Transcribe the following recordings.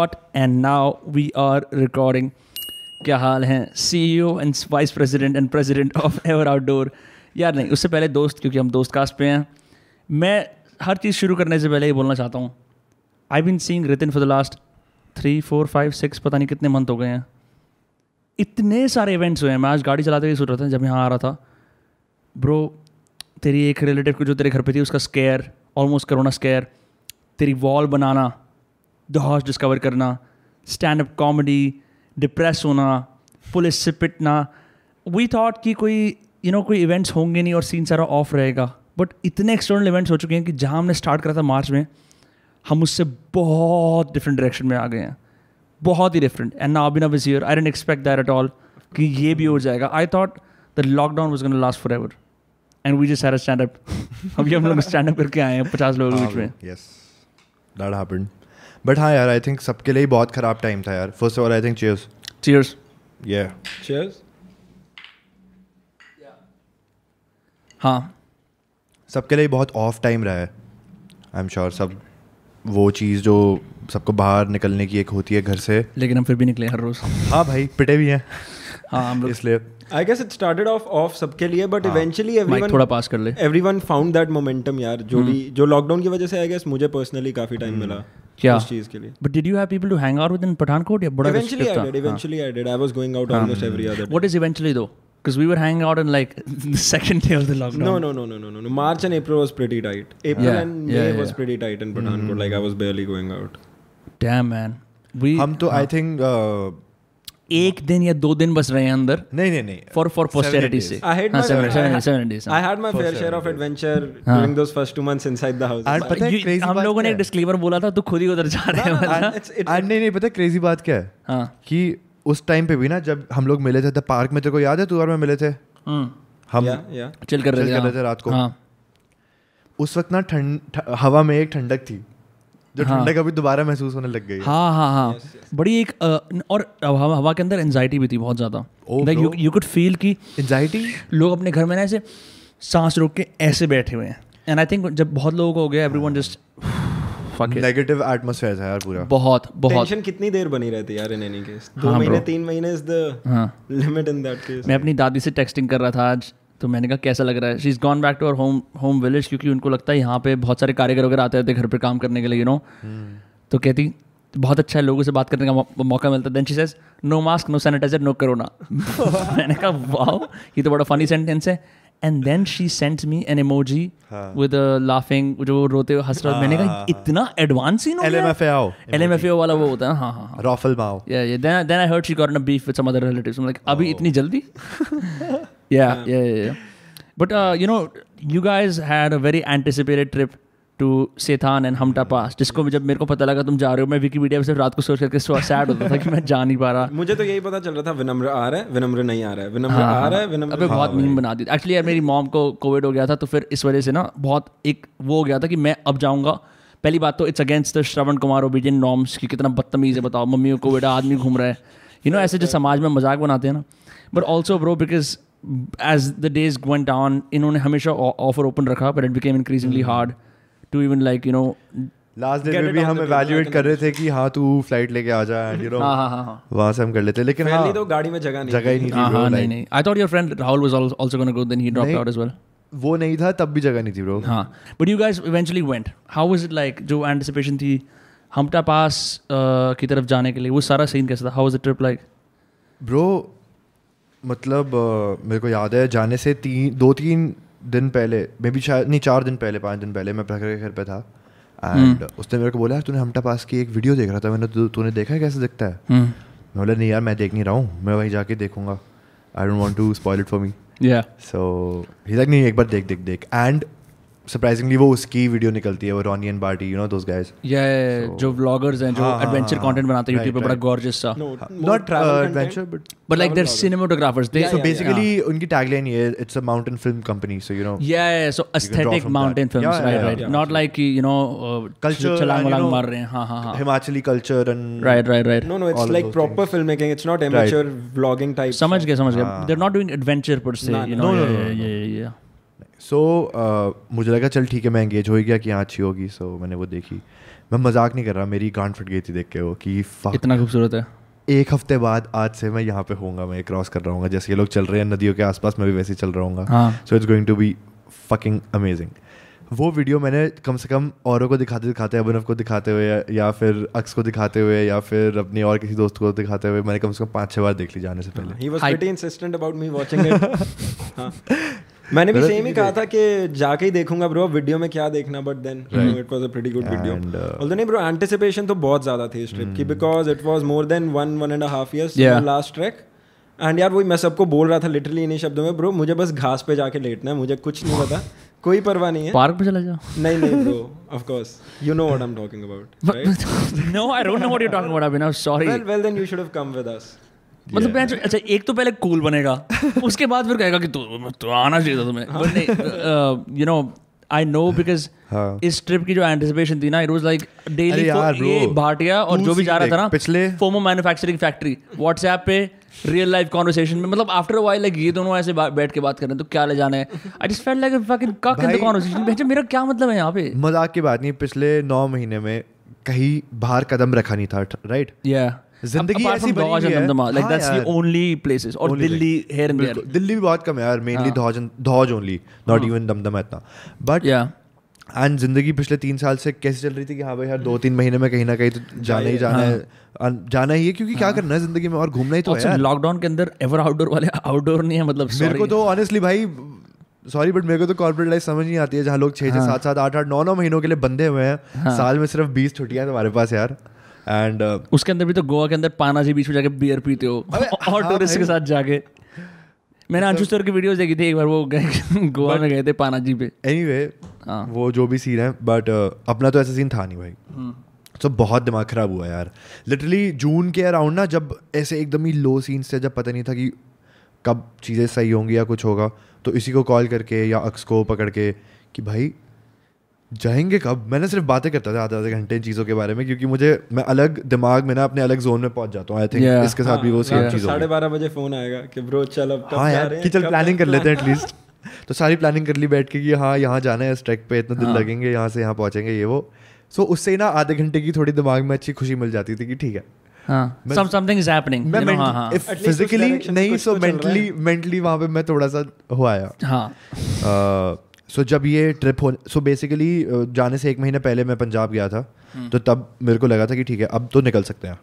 What and now we are recording क्या हाल है? CEO and vice President and President of Ever Outdoor यार नहीं, उससे पहले दोस्त, क्योंकि हम दोस्त कास्ट पे हैं। मैं हर चीज़ शुरू करने से पहले ये बोलना चाहता हूँ। I been seeing Ritin for the last three four five six पता नहीं कितने मंथ हो गए हैं। इतने सारे इवेंट्स हुए हैं। मैं आज गाड़ी चलाते हुए सोच रहा था, जब यहाँ आ रहा था। ब्रो तेरी एक रिलेटिव को जो तेरे घर पे थी, उसका स्केयर ऑलमोस्ट करोना स्केयर तेरी वॉल बनाना द हॉर्स डिस्कवर करना स्टैंड अप कॉमेडी डिप्रेस होना पुलिस से पिटना। वी थॉट कि कोई यू you नो know, कोई इवेंट्स होंगे नहीं और सीन सारा ऑफ़ रहेगा। बट इतने एक्सटर्नल इवेंट्स हो चुके हैं कि जहाँ हमने स्टार्ट करा था मार्च में हम उससे बहुत डिफरेंट डायरेक्शन में आ गए हैं। बहुत ही different and now been is year I didn't expect that at all कि ये भी हो जाएगा। I thought the lockdown was gonna last forever and we just had stand up अभी हम लोग स्टैंड अप करके आए हैं पचास लोगों के बीच में। यस दैट हैपेंड बट हाँ यार आई थिंक सबके लिए बहुत खराब टाइम था यार। First of all I think cheers cheers या Cheers. हाँ। सबके लिए बहुत ऑफ़ टाइम रहा है। आई एम श्योर सब वो चीज़ जो सबको बाहर निकलने की एक होती है घर से। लेकिन हम फिर भी निकले हर रोज। हाँ भाई पिटे भी हैं। हाँ हम लोग इसलिए। I guess it started off off सबके लिए but eventually माइक थोड़ा पास कर ले। everyone found that momentum यार जो भी जो लॉकडाउन की वजह से आई गेस मुझे पर्सनली काफ़ी टाइम मिला। क्या? उस चीज़ के लिए but did you have people to hang out with in Pathankot या बड़ा eventually I did eventually I did I was going out almost every other what is eventually though because we were hanging out in like the second day of the lockdown no no no no no no no March and April was pretty tight April Yeah, and May yeah, yeah, was yeah. pretty tight in Pathankot Mm. like I was barely going out damn man we हम तो think think एक दिन या दो दिन बस रहे अंदर? नहीं नहीं नहीं। फॉर फॉर पोस्टेरिटी से I had my seven days I had my fair share of adventure during those first two months inside the house and पता है हम लोगों ने एक डिस्क्लेमर बोला था तू खुद ही उधर जा रहे हैं हाँ. नहीं नहीं पता क्रेजी बात क्या है? हाँ। कि उस टाइम पे भी ना जब हम लोग मिले थे तो द पार्क में तेरे को याद है तू और मैं मिले थे? हम्म। हम चिल कर रहे हाँ। थे रात को। हाँ। उस वक्त ना ठंड हवा में एक ठंडक थी। जो हाँ। ठंडक अभी दोबारा महसूस होने लग गई है। हाँ हाँ हाँ। बड़ी एक अ, और हवा हवा के अंदर एनजाइटी भी थी बहुत ज़्यादा। लाइक. यू कुड फील कि एंजाइटी लोग अपने घर में ना ऐसे सांस रोक के ऐसे बैठे हुए हैं। एंड आई थिंक जब बहुत लोगों को हो गया एवरीवन जस्ट नेगेटिव एटमोसफेयर था यार पूरा। बहुत बहुत। टेंशन कितनी देर बनी रहती है यार इन एनी केस दो हाँ, महीने bro. तीन महीने इज़ द हाँ। लिमिट इन दैट केस मैं अपनी दादी से टेक्सटिंग कर रहा था आज। तो मैंने कहा कैसा लग रहा है? She is gone back to our home home village क्योंकि उनको लगता है यहाँ पे बहुत सारे कारीगर वगैरह आते रहते घर पर काम करने के लिए यू नो तो कहती बहुत अच्छा है लोगों से बात करने का मौका मिलता है. Then she says no mask no sanitiser no corona मैंने कहा वाह ये तो बड़ा फनी सेंटेंस है. And then she sends me an emoji with laughing जो रोते हुए हंस रहा मैंने कहा इतना एडवांस हो LMFAO एलएमएफएओ वाला वो होता है हाँ हाँ हाँ रॉफल माओ Yeah, yeah. Then, then I heard she got in a beef with some other relatives. I'm like, अभी इतनी जल्दी? yeah, yeah, yeah, yeah. But uh, you know, you guys had a very anticipated trip to Sethan and Hamta pass जिसको जब मेरे को पता लगा तुम जा रहे हो मैं विकीपीडिया पे सिर्फ़ रात को सोच करके सैड होता था कि मैं जा नहीं पा रहा। मुझे तो यही पता चल रहा था विनम्र आ रहा है विनम्र नहीं आ रहा है विनम्र हाँ, आ हाँ, रहा है। विनम्र अबे बहुत मीम बना दी। एक्चुअली यार मेरी मॉम को कोविड हो गया था तो फिर इस वजह से ना बहुत एक वो हो गया था कि मैं अब जाऊँगा। पहली बात तो it's against the Shravan Kumar obedient norms की कितना बदतमीज है बताओ। मम्मी को कोविड आदमी घूम रहा है। यू नो ऐसे जो समाज में मज़ाक बनाते हैं ना। But also bro because as the days went down इन्होंने हमेशा ऑफ़र ओपन रखा but it became increasingly hard to even like you know last day में भी हम the इवैल्यूएट कर रहे थे कि हाँ तू फ़्लाइट लेके आ जा एंड यू नो हाँ हाँ हाँ हाँ। वहाँ से हम कर लेते लेकिन हाँ। तो गाड़ी में जगह नहीं जगह ही नहीं हाँ थी हाँ bro, नहीं नहीं। I thought your friend Rahul was also gonna go then he dropped out as well वो नहीं था तब भी जगह नहीं थी ब्रो हाँ but you guys eventually went how was it like जो एंटिसिपेशन थी हमटा पास की तरफ़ जाने के लिए वो सारा सीन कैसा था? How was the trip like bro मतलब अ, मेरे को याद है जाने से तीन दो तीन दिन पहले मे बी शायद नहीं चार दिन पहले पाँच दिन पहले मैं प्रखर के घर पे था। एंड उसने मेरे को बोला यार तूने हमटा पास की एक वीडियो देख रहा था मैंने तूने देखा है कैसे दिखता है? मैं बोला नहीं यार मैं देख नहीं रहा हूँ मैं वहीं जाके देखूँगा। I don't want to spoil it for me या सो ही लाइक नहीं एक बार देख देख देख. एंड सरप्राइजिंगली वो उसकी वीडियो निकलती है वो Ronnie and Barty you know those guys या जो व्लॉगर्स हैं जो हाँ, हाँ, एडवेंचर हाँ, कंटेंट बनाते हैं यूट्यूब पे बड़ा. गॉर्जियस सा not. Adventure but but like their cinematographers they yeah, basically, उनकी tagline ये है, it's a mountain film company. So you know, Yeah, yeah, so draw aesthetic from mountain that. films, Yeah, right, yeah, right. yeah. Not like कि, you know, uh, Culture छलांग and, you वलांग know, मार रहे हैं, हाँ, हाँ, हाँ. Himachali culture and Right, right, right. No, no, it's All of like those proper filmmaking. It's not amateur vlogging type. समझ गए, समझ गए. हाँ. They're not doing adventure per se, No, you know. no, yeah. So uh, मुझे लगा चल ठीक है मैं एंगेज हो ही गया कि हाँ अच्छी होगी. सो मैंने वो देखी। मैं मज़ाक नहीं कर रहा मेरी गांड फट गई थी देख के वो कि इतना खूबसूरत है। एक हफ़्ते बाद आज से मैं यहाँ पे होऊँगा मैं क्रॉस कर रहा हूँ जैसे ये लोग चल रहे हैं नदियों के आसपास मैं भी वैसे ही चल रहा हूँ। So it's going to be fucking amazing वो वीडियो मैंने कम से कम औरों को दिखाते दिखाते अभिनव को दिखाते हुए या, फिर अक्स को दिखाते हुए या फिर अपनी और किसी दोस्त को दिखाते हुए मैंने कम से कम पाँच छः बार देख ली जाने से पहले। He was pretty insistent about me watching it हाँ। मैंने भी सेम ही कहा था कि जाके ही देखूँगा ब्रो वीडियो में क्या देखना but then it was a pretty good video although नहीं ब्रो एंटिसिपेशन तो बहुत ज़्यादा थी इस ट्रिप की because it was more than one one and half years Yeah. Last trek and यार वही मैं सबको बोल रहा था लिटरली इन्हीं शब्दों में ब्रो मुझे बस घास पे जाके लेटना है मुझे कुछ नहीं पता कोई परवाह नहीं है। पार्क पे चला जाओ। नहीं नहीं bro of course you know what I am talking about no I don't know what you talking about Abhinav sorry well well then you should have come with us मतलब मैं अच्छा एक तो पहले कूल बनेगा उसके बाद फिर कहेगा कि तू तू आना चाहिए था तुम्हें। You know I know because. इस ट्रिप की जो एंटिसिपेशन थी ना इट वाज लाइक डेली ये भाटिया और जो भी जा रहा था ना पिछले- फोमो मैन्युफैक्चरिंग फैक्ट्री व्हाट्सएप पे रियल लाइफ कॉन्वर्सेशन में मतलब आफ्टर वाइल लाइक ये दोनों ऐसे बैठ के बात कर रहे हैं तो क्या ले जाना है? I just felt like fucking cuck in the conversation bench मेरा क्या मतलब है यहाँ पे? मज़ाक की बात नहीं पिछले नौ महीने में कहीं बाहर कदम रखा नहीं था राइट या ज़िंदगी ऐसी बनी है। लाइक हाँ दैट्स द। ओनली प्लेसेस और Delhi here and there Delhi भी बहुत कम है यार mainly Dhauj Dhauj only not even Damdam इतना। बट या एंड ज़िंदगी पिछले तीन साल से कैसे चल रही थी कि हाँ भाई यार दो तीन महीने में कहीं ना कहीं तो जाना ही जाना है। जाना ही है क्योंकि क्या करना है ज़िंदगी में और घूमना ही तो है लॉकडाउन के अंदर एवर आउटडोर वाले आउटडोर नहीं है मतलब मेरे को तो ऑनेस्टली भाई सॉरी बट मेरे को तो कॉर्पोरेट लाइफ समझ नहीं आती है जहाँ लोग छः छः हाँ। सात सात आठ आठ नौ नौ महीनों के लिए बंधे हुए हैं। हाँ। साल में सिर्फ़ बीस छुट्टियाँ हैं तुम्हारे पास यार। एंड uh, उसके अंदर भी तो गोवा के अंदर पानाजी बीच में जाके बियर पीते हो। और हाँ टूरिस्ट के साथ जाके। मैंने अंशु सर की वीडियोस देखी थी एक बार वो गए गोवा में गए थे पानाजी पे। एनी हाँ। वो जो भी सीन है बट अपना तो ऐसा सीन था नहीं भाई। हम्म। तो बहुत दिमाग खराब हुआ यार। लिटरली जून के अराउंड ना जब ऐसे एकदम ही लो सीन्स थे जब पता नहीं था कि कब चीज़ें सही होंगी या कुछ होगा तो इसी को कॉल करके या अक्स को पकड़ के कि भाई जाएँगे कब? मैंने सिर्फ़ बातें करता था आधे आधे घंटे इन चीज़ों के बारे में क्योंकि मुझे मैं अलग दिमाग में ना अपने अलग जोन में पहुँच जाता हूँ आई थिंक Yeah. इसके साथ हाँ, भी वो सेम चीज़ साढ़े बारह बजे फ़ोन आएगा कि ब्रो चल अब हाँ यार कि चल प्लानिंग कर लेते हैं एटलीस्ट तो सारी प्लानिंग कर ली बैठ के कि हाँ यहाँ जाना है इस ट्रैक पे इतना दिन हाँ। लगेंगे यहाँ से यहाँ पहुँचेंगे ये वो। सो उससे ना आधे घंटे की थोड़ी दिमाग में अच्छी खुशी मिल जाती थी कि ठीक है। हाँ। हाँ हाँ। फिजिकली नहीं सो है। मेंटली मेंटली वहाँ पे मैं थोड़ा सा हो आया। हाँ। सो so, जब ये ट्रिप हो सो so बेसिकली जाने से एक महीने पहले मैं पंजाब गया था हम्म। तो तब मेरे को लगा था कि ठीक है अब तो निकल सकते हैं।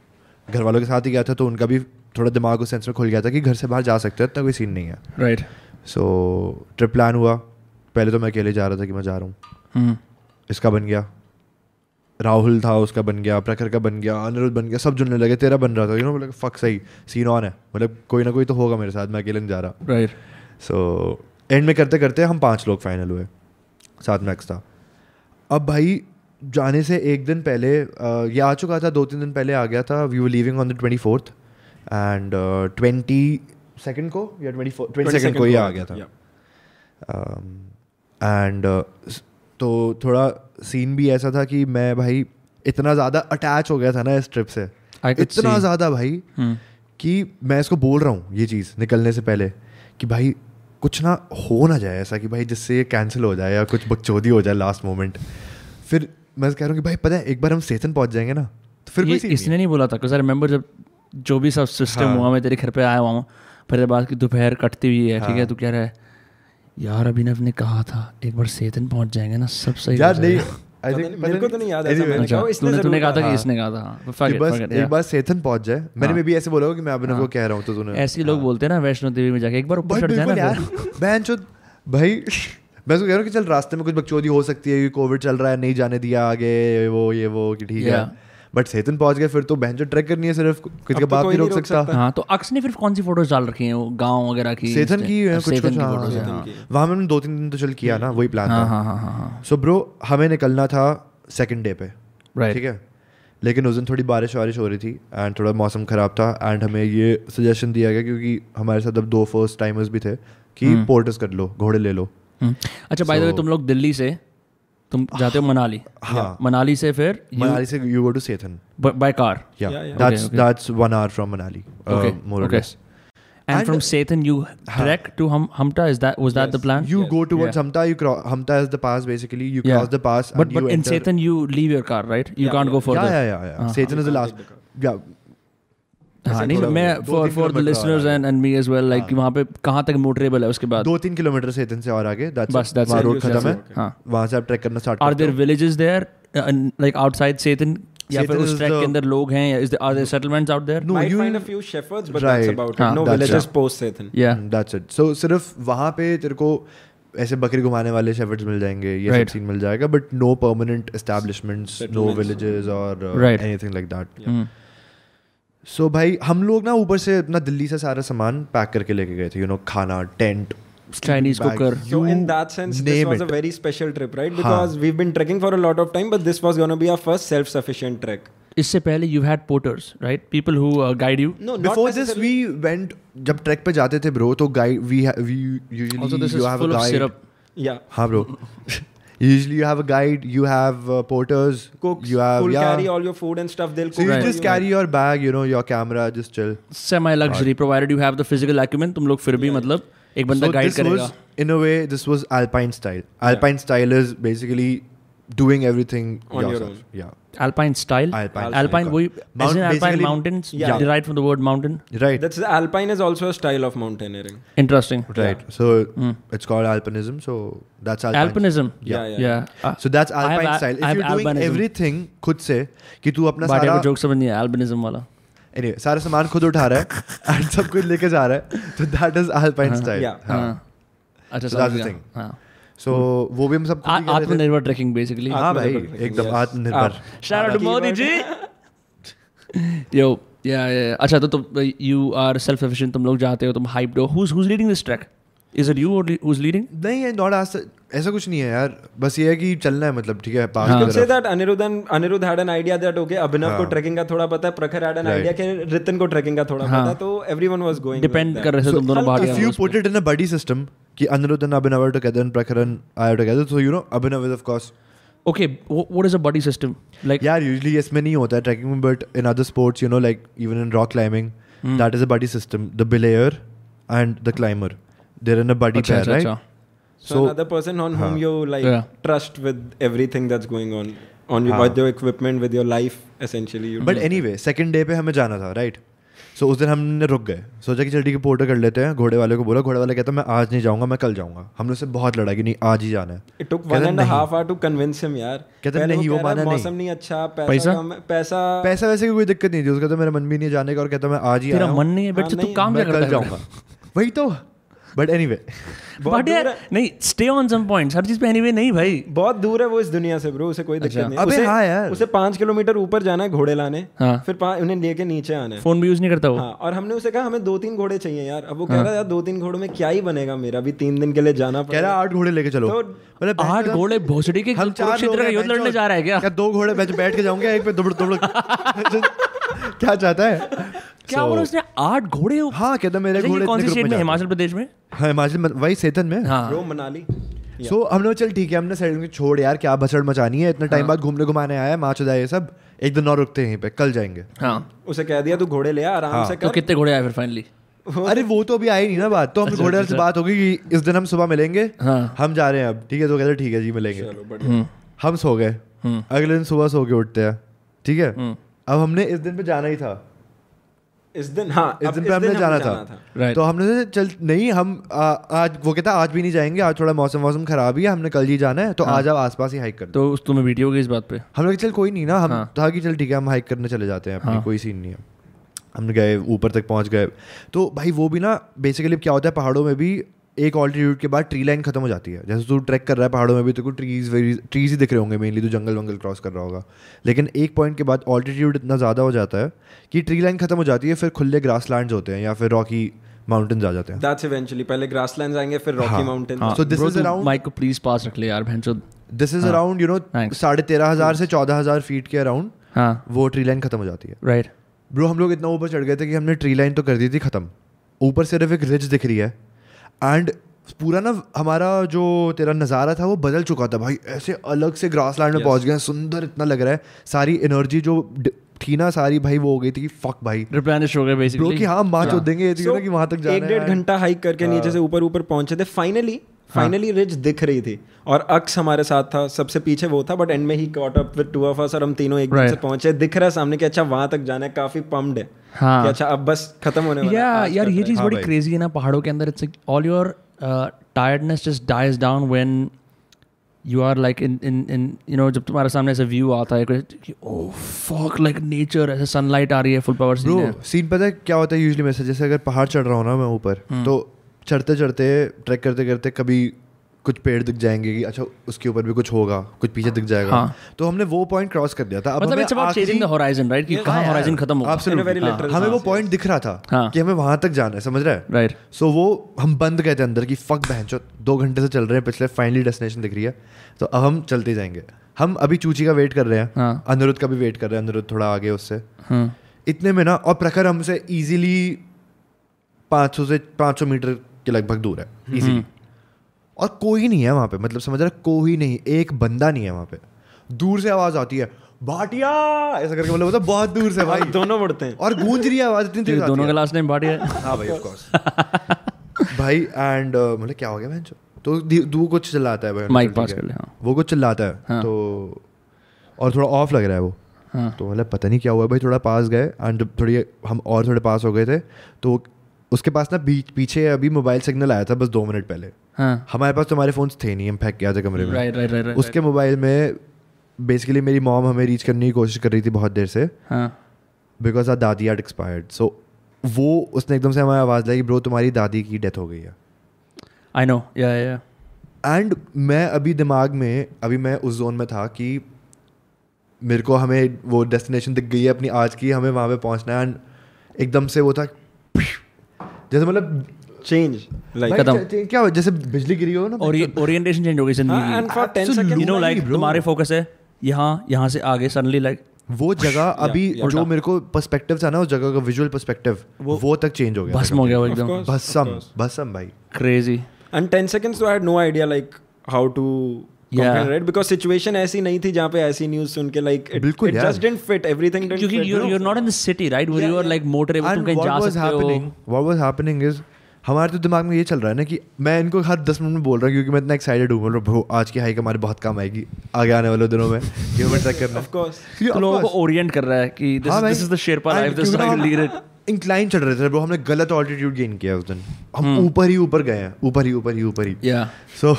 घर वालों के साथ ही गया था तो उनका भी थोड़ा दिमाग उस सेंस में खुल गया था कि घर से बाहर जा सकते हैं इतना कोई सीन नहीं है। राइट सो ट्रिप प्लान हुआ। पहले तो मैं अकेले जा रहा था कि मैं जा रहा हूँ। हम्म। इसका बन गया। राहुल था उसका बन गया प्रखर का बन गया अनिरुद्ध बन गया सब जुड़ने लगे तेरा बन रहा था। यू नो मतलब फक सही सीन ऑन है। मतलब कोई ना कोई तो होगा मेरे साथ मैं अकेले नहीं जा रहा। राइट सो एंड में करते करते हम पाँच लोग फाइनल हुए साथ में एक्स था। अब भाई जाने से एक दिन पहले ये आ चुका था दो तीन दिन पहले आ गया था। We were leaving on the twenty fourth and twenty second को या ट्वेंटी फोर ट्वेंटी सेकेंड को ही आ गया था। एंड तो थोड़ा सीन भी ऐसा था कि मैं भाई इतना ज़्यादा अटैच हो गया था ना इस ट्रिप से। इतना ज़्यादा भाई हम्म कि मैं इसको बोल रहा हूँ ये चीज़ निकलने से पहले कि भाई कुछ ना हो ना जाए ऐसा कि भाई जिससे ये कैंसिल हो जाए या कुछ बकचोदी हो जाए लास्ट मोमेंट फिर मैं कह रहा हूँ कि भाई पता है एक बार हम सेतन पहुँच जाएँगे ना तो फिर कोई इसने नहीं बोला था बिकॉज़ आई रिमेंबर जब जो भी सब सिस्टम हाँ। हुआ मैं तेरे घर पे आया हुआ हूँ फिर बात की दोपहर कटती हुई है ठीक है हाँ। तू कह रहा है यार अभिनव ने कहा था एक बार सेतन पहुँच जाएँगे ना सब सही यार नहीं मेरे को तो नहीं याद ऐसा Anyway, मैंने कहा, इसने तूने कहा था कि इसने कहा था। हाँ, कि बस एक बार सेतन पहुँच जाए। मैंने हाँ। भी ऐसे बोला होगा कि मैं अभिनव को हाँ। कह रहा हूँ तो तूने ऐसे लोग बोलते हैं ना वैष्णो देवी में जाके एक बार ऊपर भाई चढ़ यार मैं उसको कह रहा हूँ कि चल रास्ते में कुछ बकचोदी हो सकती है कोविड चल रहा है नहीं जाने दिया आगे ये वो ये वो कि ठीक है. बट सेतन पहुँच गए फिर तो बहन जो ट्रैक करनी है सिर्फ़ किसी का तो बाप नहीं रोक सकता। हाँ तो अक्स ने फिर कौन सी फ़ोटोज़ डाल रखी हैं वो गाँव वगैरह की सेतन की है अब कुछ हाँ, हैं। वहाँ में हमने दो तीन दिन तो चल किया ना वही प्लान हाँ था हाँ हाँ हाँ हाँ सो ब्रो हमें निकलना था सेकेंड डे पे राइट ठीक है लेकिन उस दिन थोड़ी बारिश वारिश हो रही थी एंड थोड़ा मौसम ख़राब था एंड हमें ये सजेशन दिया गया क्योंकि हमारे साथ अब दो फ़र्स्ट टाइमर्स भी थे कि हम्म। पोर्टस कर लो घोड़े ले लो हम्म। अच्छा बाय द वे तुम लोग दिल्ली से तुम जाते हो मनाली हाँ। मनाली से फिर मनाली से you go to Sethan by car या. That's. That's one hour from Manali Okay, more okay. And, And- from Satan, you trek to hum- Humta. Is that was that the Yes. plan? You Yes. go towards Yeah. Hamta. You cross Hamta is the pass basically. You Yeah. cross the pass. but and but you in enter- Satan, you leave your car, right? You Yeah, can't yeah. go further. Yeah, yeah, yeah, yeah. Uh-huh. Satan is the You last. can't take the car. Yeah. हाँ ऐसे नहीं मैं for for the listeners and and me as well like वहाँ पे कहाँ तक motorable है उसके बाद दो तीन किलोमीटर सेतन से और आगे बस. वहाँ रोड खत्म है. हाँ वहाँ से आप ट्रैक करना start are there villages there like outside Sethan या फिर उस ट्रैक के अंदर लोग हैं या is are there settlements out there Right. that's about हाँ, it. No that's villages it. post Satan. या दैट्स इट सो सिर्फ़ वहाँ पे तेरे को ऐसे बकरी घुमाने वाले शेफर्ड्स मिल जाएँगे ये Right. सब सीन मिल जाएगा but no permanent establishments no villages और anything like that Hmm. So भाई हम लोग ना ऊपर से अपना दिल्ली से सारा सामान पैक करके लेके गए थे यू you नो know, खाना tent Chinese cooker. So in that sense, this was it. a very special trip, right? Because Haan. we've been trekking for a lot of time, but this was gonna be our first self-sufficient trek. इससे पहले you had porters right people who guide you not before this. We went जब trek पे जाते थे bro तो guide we we usually you have a guide Yeah. हाँ bro usually you have a guide you have uh, porters Cooks you have who'll yeah carry all your food and stuff. They'll so cook you for just you. carry your bag you know your camera just chill semi luxury provided you have the physical acumen तुम लोग फिर भी मतलब एक बंदा so guide this करेगा was in a way this was alpine style alpine style is basically doing everything On yourself. your own. yeah Alpine style Alpine Alpine style. वही Mount- isn't Alpine mountains Yeah. derived from the word mountain right That's alpine is also a style of mountaineering. interesting right Yeah. so mm. it's called alpinism so that's alpine alpinism Yeah, yeah. yeah Uh, so that's I have alpine a- style I if have you're doing albinism. everything खुद से कि तू अपना बाटिया सारा को joke समझ नहीं आया albinism वाला anyway सारा सामान खुद उठा रहा है and सब कुछ लेके जा रहा है तो that is alpine style Yeah. हाँ हाँ अच्छा So समझ that's the गया thing. हाँ सो वो भी हम सब आत्मनिर्भर ट्रेकिंग बेसिकली हाँ भाई एकदम आत्मनिर्भर। शाउट मोदी जी। यो या अच्छा तो तुम यू आर सेल्फ एफिशिएंट तुम लोग जाते हो तुम हाइप्ड हो. Who is who leading this trek is it you who is leading नहीं है नॉट आस्क ऐसा कुछ नहीं है यार। बस ये है कि चलना है मतलब ठीक है पास हाँ. So that Anirudhan Anirudh had an idea that okay Abhinav को ट्रैकिंग का थोड़ा पता है प्रखर हैड एन आईडिया के रितिन को ट्रैकिंग का थोड़ा पता तो एवरीवन वाज गोइंग डिपेंड कर रहे थे तुम दोनों बाहर if you put it in a buddy system कि Anirudhan Abhinav together and Prakhar and I together so you know Abhinav is of course okay what is a buddy system like यार usually इसमें नहीं होता है trekking में but in other sports you know like even in rock climbing that is a buddy system the belayer and the climber they're in a buddy pair right? अच्छा So, So- another person on whom you like Yeah. trust with everything that's going on on your, with your equipment with your life essentially you but anyway second day पे हमें जाना था right so उस दिन हमने रुक गए। सोचा कि ठीक है पोर्टर कर लेते हैं। घोड़े वाले को बोला घोड़े वाला कहता मैं आज नहीं जाऊँगा मैं कल जाऊँगा। हमने उससे बहुत लड़ा कि नहीं आज ही जाना है। It took कहता one and a नहीं। half hour to convince him यार। कहता नहीं, वो माना नहीं। मौसम नहीं अच्छा पैसा पैसा? कम पैसा पैसा वैसे की कोई दिक्कत नहीं थी। उसका तो मेरा मन भी नहीं जाने का। और कहता मैं आज ही तेरा मन नहीं है बट हाँ, तू काम क्या मैं करता कल जाऊँगा। वही तो। बट एनी वे बट यार नहीं स्टे ऑन सम पॉइंट्स हर चीज़ पे एनीवे नहीं भाई। बहुत दूर है वो इस दुनिया से ब्रो उसे कोई दिक्कत अच्छा। नहीं अबे हाँ यार। उसे पाँच किलोमीटर ऊपर जाना है घोड़े लाने हाँ। फिर उन्हें लेके नीचे आना है। फ़ोन भी यूज़ नहीं करता वो। हाँ और हमने उसे कहा हमें दो तीन घोड़े चाहिए यार। अब वो हाँ। कह रहा है यार दो तीन घोड़ों में क्या ही बनेगा मेरा? अभी तीन दिन के लिए जाना कह रहा आठ घोड़े लेके चलो। तो मतलब आठ घोड़े? भोसड़ी के हम चार कुरुक्षेत्र का युद्ध लड़ने जा रहा है क्या? दो घोड़े बैठ बैठ के जाऊँगे एक पे दुबड़ दुबड़ क्या चाहता है? क्या So- बोला उसने? आठ घोड़े हाँ। कहता मेरे अच्छा, घोड़े कौन सी स्टेट में हिमाचल प्रदेश में? हाँ हिमाचल वही सेतन में। हाँ। मनाली। सो so, हमने चल ठीक है हमने में छोड़ यार क्या भसड़ मचानी है? इतना टाइम हाँ। बाद घूमने घुमाने आया है माच जाए ये सब। एक दिन और रुकते हैं यहीं पे कल जाएँगे। हाँ। उसे कह दिया तू घोड़े ले आ, आराम हाँ। से तो कितने घोड़े आए फिर फाइनली अरे वो तो अभी आई नहीं ना बात। तो हम अच्छा, घोड़े से अच्छा। बात होगी कि इस दिन हम सुबह मिलेंगे हाँ। हम जा रहे हैं अब। ठीक है तो कहते ठीक है जी मिलेंगे। हम सो गए। हम्म। अगले दिन सुबह सो के उठते हैं। ठीक है? हम्म। अब हमने इस दिन पे जाना ही था। इस दिन हाँ इस दिन पे हमने हमें जाना था। राइट तो हमने चल नहीं हम आ, आज वो कहता आज भी नहीं जाएँगे आज थोड़ा मौसम मौसम खराब ही है हमने कल ही जाना है तो हाँ। आज आप आसपास ही हाइक कर तो उस तुम्हें वीडियो इस बात पे? हमने कहा चल कोई नहीं ना हम हाँ। था कि चल ठीक है हम हाइक करने चले जाते हैं अपनी हाँ। कोई सीन नहीं है। हमने गए ऊपर तक पहुँच गए। तो भाई वो भी ना बेसिकली क्या होता है पहाड़ों में भी एक ऑल्टीट्यूड के बाद ट्री लाइन खत्म हो जाती है। जैसे तू ट्रैक कर रहा है पहाड़ों में भी तो को ट्रीज वेरी ट्रीज ही दिख रहे होंगे मेनली तो जंगल वंगल क्रॉस कर रहा होगा। लेकिन एक पॉइंट के बाद ऑल्टीट्यूड इतना ज़्यादा हो जाता है कि ट्री लाइन खत्म हो जाती है फिर खुले ग्रास लैंड्स होते हैं या फिर रॉकी माउंटेन्स आ जाते हैं। दैट्स इवेंचुअली पहले ग्रासलैंड्स आएँगे फिर rocky. Mountain So this bro, is तू around- माइक को प्लीज़ पास रख ले यार भैंचो this is. Around you know. साढ़े तेरह हज़ार से चौदह हज़ार फीट के अराउंड हाँ। वो ट्री लाइन खत्म हो जाती है। राइट ब्रो हम लोग इतना ऊपर चढ़ गए थे कि हमने ट्री लाइन तो कर दी थी खत्म। ऊपर सिर्फ़ एक रिज दिख रही है। एंड पूरा ना हमारा जो तेरा नज़ारा था वो बदल चुका था भाई। ऐसे अलग से ग्रास लैंड में Yes. पहुँच गए सुंदर इतना लग रहा है। सारी एनर्जी जो थी ना सारी भाई वो हो गई थी कि फक भाई। रिप्लेनिश हो गए बेसिकली ब्रो कि हाँ माँ चोद देंगे ये थी So, ना कि वहाँ तक जाना एक डेढ़ है हाँ। घंटा हाइक करके नीचे से ऊपर ऊपर पहुँचे थे फाइनली फाइनली रिज दिख रही थी। और अक्स हमारे साथ था सबसे पीछे वो था बट एंड में ही caught up with two of us और हम तीनों एक Right. से पहुँचे। दिख रहा है सामने कि अच्छा वहाँ तक जाना है काफ़ी पम्प्ड है। हाँ। कि अच्छा अब बस खत्म होने वाला yeah, है, यार ये चीज़ हाँ बड़ी क्रेजी है ना पहाड़ों के अंदर it's all your tiredness just dies down when you are like in in in you know जब तुम्हारे सामने ऐसा व्यू आता है कि ओह फक लाइक नेचर ऐसे सनलाइट आ रही है फुल पावर सीन है। सीन पता है क्या होता है यूजली में से जैसे अगर पहाड़ चढ़ रहा हूँ ना मैं ऊपर हम्म। तो चढ़ते चढ़ते ट्रैक करते करते कभी कुछ पेड़ दिख जाएँगे कि अच्छा उसके ऊपर भी कुछ होगा कुछ पीछे दिख जाएगा। हाँ। तो हमने वो पॉइंट क्रॉस कर दिया था। अब मतलब हमें it's about chasing the horizon right कि कहाँ होराइजन खत्म होगा। हाँ, हमें वो पॉइंट दिख रहा था हाँ। कि हमें वहाँ तक जाना है समझ रहा है? राइट सो वो हम बंद गए थे अंदर की फक बहन दो घंटे से चल रहे हैं पिछले फाइनली डेस्टिनेशन दिख रही है। तो अब हम चलते जाएँगे। हम अभी चूची का वेट कर रहे हैं। हाँ। अनिरुद्ध का भी वेट कर रहे हैं अनिरुद्ध थोड़ा आगे उससे। हाँ। इतने में ना और प्रखर हमसे इजीली 500 से 500 मीटर के लगभग दूर है इजीली और कोई नहीं है वहाँ पे मतलब समझ रहा कोई नहीं एक बंदा नहीं है वहाँ पे। दूर से आवाज़ आती है भाटिया! ऐसा करके मतलब होता है बहुत दूर से भाई। हाँ, दोनों बढ़ते हैं। और गूंज रही है आवाज़ इतनी तेज दोनों का लास्ट नेम बाटी है। हाँ भाई ऑफ़ कोर्स भाई एंड मतलब क्या हो गया मैं तो दी- कुछ चिल्लाता है भाई माइक पास कर ले हाँ। वो कुछ चिल्लाता है हाँ। तो और थोड़ा ऑफ़ लग रहा है वो। हाँ। तो मतलब पता नहीं क्या हुआ भाई थोड़ा पास गए एंड थोड़ी हम और थोड़े पास हो गए थे तो उसके पास ना बीच पीछे अभी मोबाइल सिग्नल आया था बस दो मिनट पहले। हाँ। हमारे पास तो हमारे फोन्स थे नहीं हम फेंक के आए थे कमरे में। राइट राइट राइट उसके मोबाइल में बेसिकली मेरी मॉम हमें रीच करने की कोशिश कर रही थी बहुत देर से। हाँ। Because our dadi are expired so वो उसने एकदम से हमारी आवाज़ लाई ब्रो तुम्हारी दादी की डेथ हो गई है। I know yeah yeah and मैं अभी दिमाग में अभी मैं उस जोन में था कि मेरे को हमें वो डेस्टिनेशन दिख गई है अपनी आज की हमें वहाँ पे पहुँचना है। एंड एकदम से वो था जैसे मतलब चेंज लाइक खत्म। च- क्या हो जैसे बिजली गिरी हो ना ओरिएंटेशन चेंज हो गई ज़िंदगी and for 10 Absolutely. Seconds you know like. तुम्हारे फोकस है यहाँ यहाँ से आगे सडनली लाइक वो जगह अभी. जो मेरे को पर्सपेक्टिव था ना उस जगह का विजुअल पर्सपेक्टिव वो तक चेंज हो गया भस्म हो गया वो एकदम. भस्म भस्म भाई क्रेजी एंड 10 seconds तो I had no idea like how to. Right because situation ऐसी नहीं थी जहाँ पे ऐसी न्यूज़ सुन के लाइक बिल्कुल just didn't fit everything didn't क्योंकि you you are not in the city right where you are like तुम कहीं जा सकते हो. what was happening is हमारे तो दिमाग में ये चल रहा है ना कि मैं इनको हर दस मिनट में बोल रहा हूँ क्योंकि मैं इतना एक्साइटेड हूँ। बोल आज की हाइक हमारे बहुत काम आएगी आगे आने वाले दिनों में हमें ट्रैक करना ऑफ़ कोर्स तो लोगों को ओरिएंट कर रहा है कि this is the Sherpa life this is like lead it incline चढ़ रहे थे ब्रो हमने गलत ऑल्टीट्यूड गेन किया उस दिन। हम हम्म। ऊपर ही ऊपर गए हैं ऊपर ही ऊपर ही ऊपर ही। या सो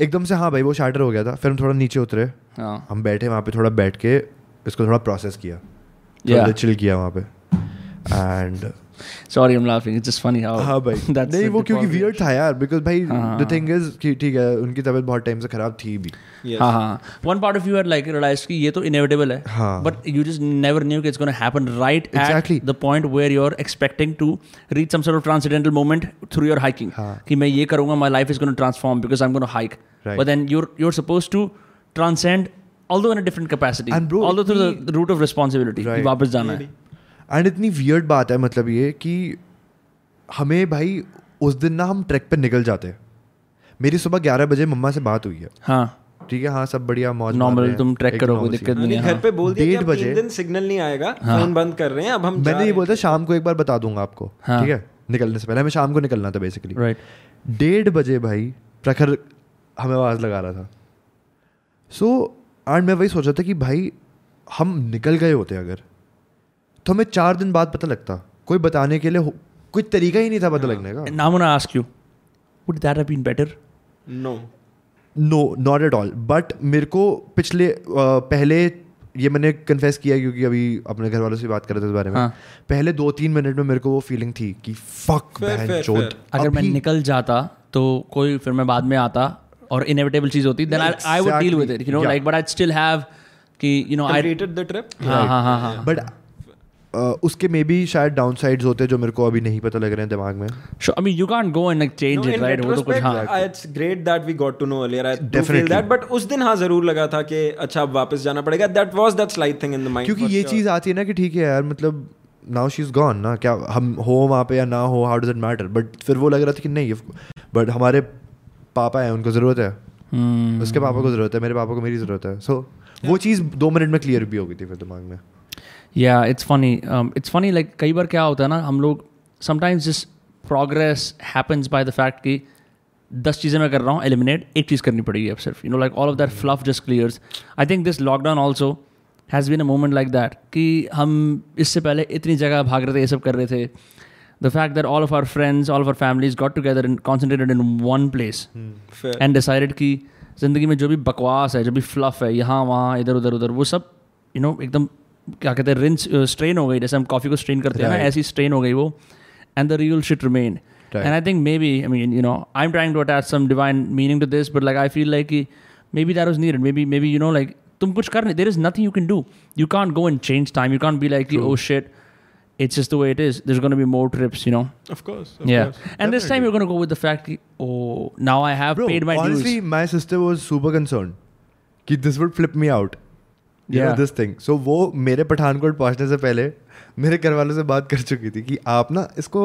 एकदम से हाँ भाई वो शार्टर हो गया था। फिर हम थोड़ा नीचे उतरे। हाँ। हम बैठे वहाँ पे थोड़ा बैठ के इसको थोड़ा प्रोसेस किया। Yeah. थोड़ा चिल किया वहाँ पे। And sorry I am laughing it's just funny how हाँ भाई नहीं वो क्योंकि वियर्ड था यार बिकॉज़ भाई द थिंग इज़ कि ठीक है उनकी तबीयत बहुत टाइम से खराब थी भी हाँ हाँ one part of you are like realize कि ये तो इनएविटेबल है हाँ। But you just never knew कि it's gonna happen right at Exactly. The point where you are expecting to reach some sort of transcendental moment through your hiking हाँ। कि मैं ये करूँगा my life is gonna transform because I am gonna hike Right. But then you're you're supposed to transcend although in a different capacity And bro, although through the route of responsibility Right. वापस जाना है and इतनी weird बात है मतलब ये कि हमें भाई उस दिन ना हम ट्रैक पे निकल जाते मेरी सुबह ग्यारह बजे मम्मा से बात हुई है। हाँ। ठीक है हाँ सब बढ़िया मौज नॉर्मल तुम ट्रैक एकदम करो कोई दिक्कत नहीं घर पे बोल दिया कि डेढ़ बजे- दिन सिग्नल नहीं आएगा फ़ोन बंद कर रहे हैं अब हम मैंने ये हैं। बोला था शाम को एक बार बता दूँगा आपको। हाँ। ठीक है? निकलने से पहले हमें शाम को निकलना था बेसिकली राइट डेढ़ बजे भाई प्रखर हमें आवाज़ लगा रहा था। सो एंड मैं वही सोचा था कि भाई हम निकल गए होते अगर। तो हमें चार दिन बाद पता लगता। कोई बताने के लिए कोई तरीका ही नहीं था पता लगने का। Now I'm gonna ask you would that have been no no not at all but मेरे को पिछले अ, पहले ये मैंने कन्फेस किया क्योंकि अभी अपने घर वालों से बात कर रहे थे इस बारे में। हाँ। पहले दो तीन मिनट में मेरे को वो फीलिंग थी कि फक fair, अगर मैं निकल जाता तो कोई फिर मैं बाद में आता और इनएविटेबल चीज़ होती then I would deal with it you know like but I still have कि you know I completed the trip हाँ हाँ हाँ हाँ। बट उसके मे भी शायद डाउन साइड होते हैं जो मेरे को अभी नहीं पता लग रहे हैं दिमाग में Sure, I mean, you can't go and like change No, it, right? वो तो कुछ हाँ. it's great that we got to know earlier. I do feel that, but उस दिन हाँ ज़रूर लगा था कि अच्छा अब वापस जाना पड़ेगा. That was that slight thing in the mind. क्योंकि ये sure. चीज़ आती है ना कि ठीक है यार मतलब नाउ शी इज़ गॉन ना क्या हम हो वहाँ पे या ना हो how does it matter but फिर वो लग रहा था कि नहीं बट हमारे पापा हैं उनको ज़रूरत है Hmm. उसके पापा को ज़रूरत है मेरे पापा को मेरी ज़रूरत है सो वो चीज़ दो मिनट में क्लियर भी हो गई थी फिर दिमाग में या it's funny it's funny like कई बार क्या होता है ना हम लोग समटाइम्स जिस progress happens by the fact कि दस चीज़ें मैं कर रहा हूँ एलिमिनेट एक चीज़ करनी पड़ेगी अब सिर्फ़। You know like all of that fluff just clears I think this lockdown also has been a moment like that कि हम इससे पहले इतनी जगह भाग रहे थे ये सब कर रहे थे। The fact that all of our friends all of our families got together in concentrated in one place. And decided कि ज़िंदगी में जो भी बकवास है जो भी फ्लफ है यहाँ वहाँ इधर उधर उधर वो सब यू नो एकदम क्या कहते हैं रिंस स्ट्रेन हो गई जैसे हम कॉफ़ी को स्ट्रेन करते हैं ना ऐसी स्ट्रेन हो गई वो and the real shit remain and I think maybe I mean you know I am trying to attach some divine meaning to this but like I feel like कि maybe that was needed maybe maybe you know like तुम कुछ कर नहीं there is nothing you can do you can't go and change time you can't be like oh shit it's just the way it is there's going to be more trips you know Of course. Of yeah course. and Definitely. this time you're going to go with the fact कि, oh now i have Bro, paid my honestly, dues Honestly, my sister was super concerned कि this would flip me out. You know Yeah. this thing. So वो मेरे पठानकोट पहुँचने से पहले मेरे घर वालों से बात कर चुकी थी कि आप ना इसको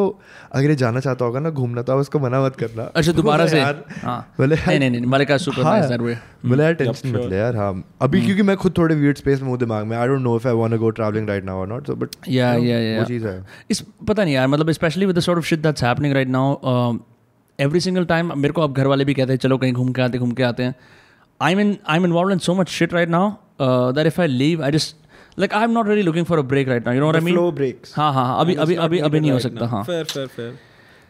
अगर ये जाना चाहता होगा ना घूमना तो आप इसको मना मत करना। अच्छा दोबारा से? यार हाँ। बोले नहीं नहीं नहीं मलिका सुपर हाँ, नाइस दैट वे बोले यार टेंशन मत ले यार हाँ। अभी क्योंकि मैं खुद थोड़े वियर्ड स्पेस में हूँ दिमाग में I don't know if I want to go travelling right now और not so but Yeah, yeah, yeah. वो चीज़ है। इस पता नहीं यार मतलब specially with the sort of shit that's happening right now every single time मेरे को अब घर वाले भी कहते हैं चलो कहीं घूम के आते घूम के आते हैं। I mean I'm involve in so much shit right now that if I leave I just like I'm not really looking for a break right now you know The I mean flow breaks. हाँ हाँ हाँ, अभी And it's अभी not अभी अभी needed नहीं हो right सकता now. हाँ Fair, fair, fair.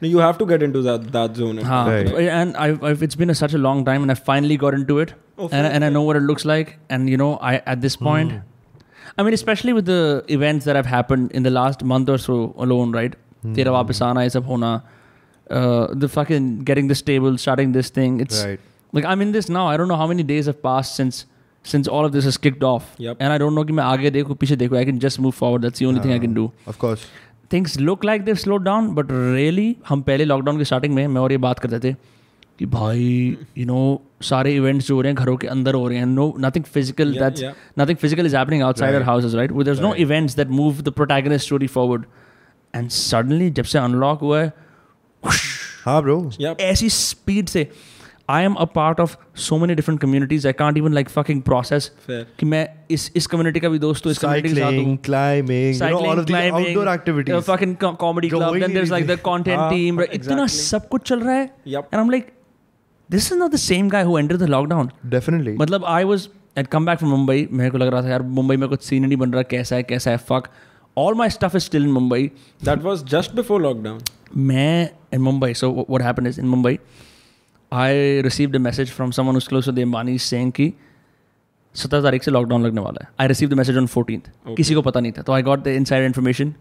No, you have to get into that that zone. at हाँ that Right. and I, I've, it's been a, such a long time and I finally got into it Oh, and, fair, and I know what it looks like and you know I at this point I mean especially with the events that have happened in the last month or so alone right तेरा वापस आना ये सब होना uh, the fucking getting this table starting this thing it's right like I'm in this now I don't know how many days have passed since since all of this has kicked off Yep. and I don't know कि मैं आगे देखूँ पीछे देखूँ I can just move forward that's the only thing I can do of course things look like they slow down but really हम पहले lockdown की starting में मैं और ये बात करते थे कि भाई यू नो सारे इवेंट्स जो हो रहे हैं घरों के अंदर हो रहे हैं no nothing physical Yeah, that's yeah. Nothing physical is happening outside our Right. Houses right there is no Right. Events that move the protagonist story forward and suddenly जब से अनलॉक हुआ है हाँ ब्रो Yep. ऐसी speed से I am a part of so many different communities I can't even like fucking process Fair. कि मैं इस इस कम्युनिटी का भी दोस्त हूँ इस कम्युनिटी के साथ हूँ cycling climbing you know all of these outdoor uh, activities fucking co- comedy club. Going Then there's like the easy. content हाँ, team. Right? इतना exactly. सब कुछ चल रहा है. Yup. And I'm like, this is not the same guy who entered the lockdown. definitely मतलब I was I'd come back from Mumbai. मेरे को लग रहा था यार मुंबई में कुछ सीन नहीं बन रहा कैसा है कैसा है fuck. All my stuff is still in Mumbai. That was just before lockdown. मैं in Mumbai. So wh- what happened is in Mumbai, I received a message from someone who's close to the Ambanis saying सत्रह तारीख से lockdown लगने वाला है। I receive the message on fourteen किसी को पता नहीं था। तो I got the inside information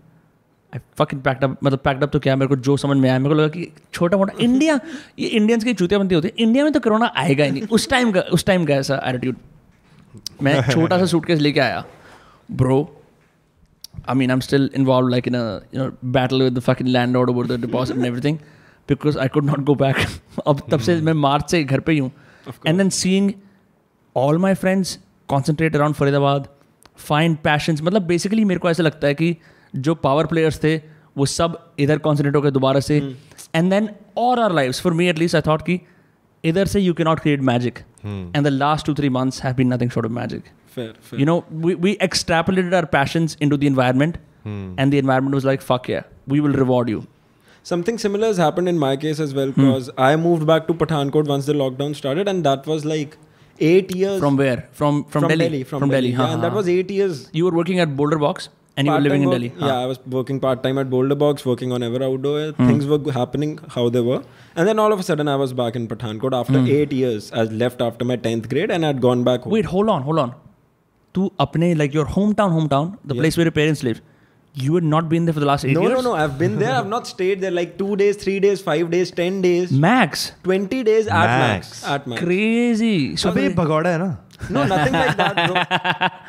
I fucking packed up मतलब पैक्ड अप तो क्या? मेरे को जो समझ में आया मेरे को लगा कि छोटा मोटा इंडिया ये इंडियंस की चूतिया बनती होती है। इंडिया में तो कोरोना आएगा ही नहीं। उस टाइम का उस टाइम का ऐसा एटीट्यूड मैं छोटा सा सूटकेस लेके आया। Bro I mean, I'm still involved, like in a you know battle with the fucking landlord over the deposit and everything, because I could not go back. अब तब से मैं मार्च से घर पे ही हूँ। And then seeing all my friends concentrate around Faridabad find passions मतलब बेसिकली मेरे को ऐसा लगता है कि जो पावर प्लेयर्स थे वो सब इधर कॉन्सेंट्रेट हो गए दोबारा से एंड देन और our life for me at least I thought कि इधर से you can not create magic and the last two three months have been nothing short of magic you know we, we extrapolated our passions into the environment and the environment was like fuck yeah we will reward you. Something similar has happened in my case as well hmm. because hmm. I moved back to Pathankot once the lockdown started, and that was like eight years. From where? From from, from Delhi. Delhi. From, from Delhi. Delhi. Yeah, huh, and that was eight years. You were working at Boulder Box. And you were living in Delhi. Huh. Yeah, I was working part time at Boulder Box, working on Ever Outdoor. Hmm. Things were happening how they were. And then all of a sudden, I was back in Pathankot after hmm. eight years. I left after my 10th grade and I'd gone back home. Wait, hold on, hold on. To apne, like your hometown, hometown, the yeah. place where your parents live, you had not been there for the last eight no, years no, no. no. I've been there. I've not stayed there like two days, three days, five days, ten days, max twenty days at max. Max. At max. crazy so अबे ये भगौड़ा है ना No, nothing like that, bro.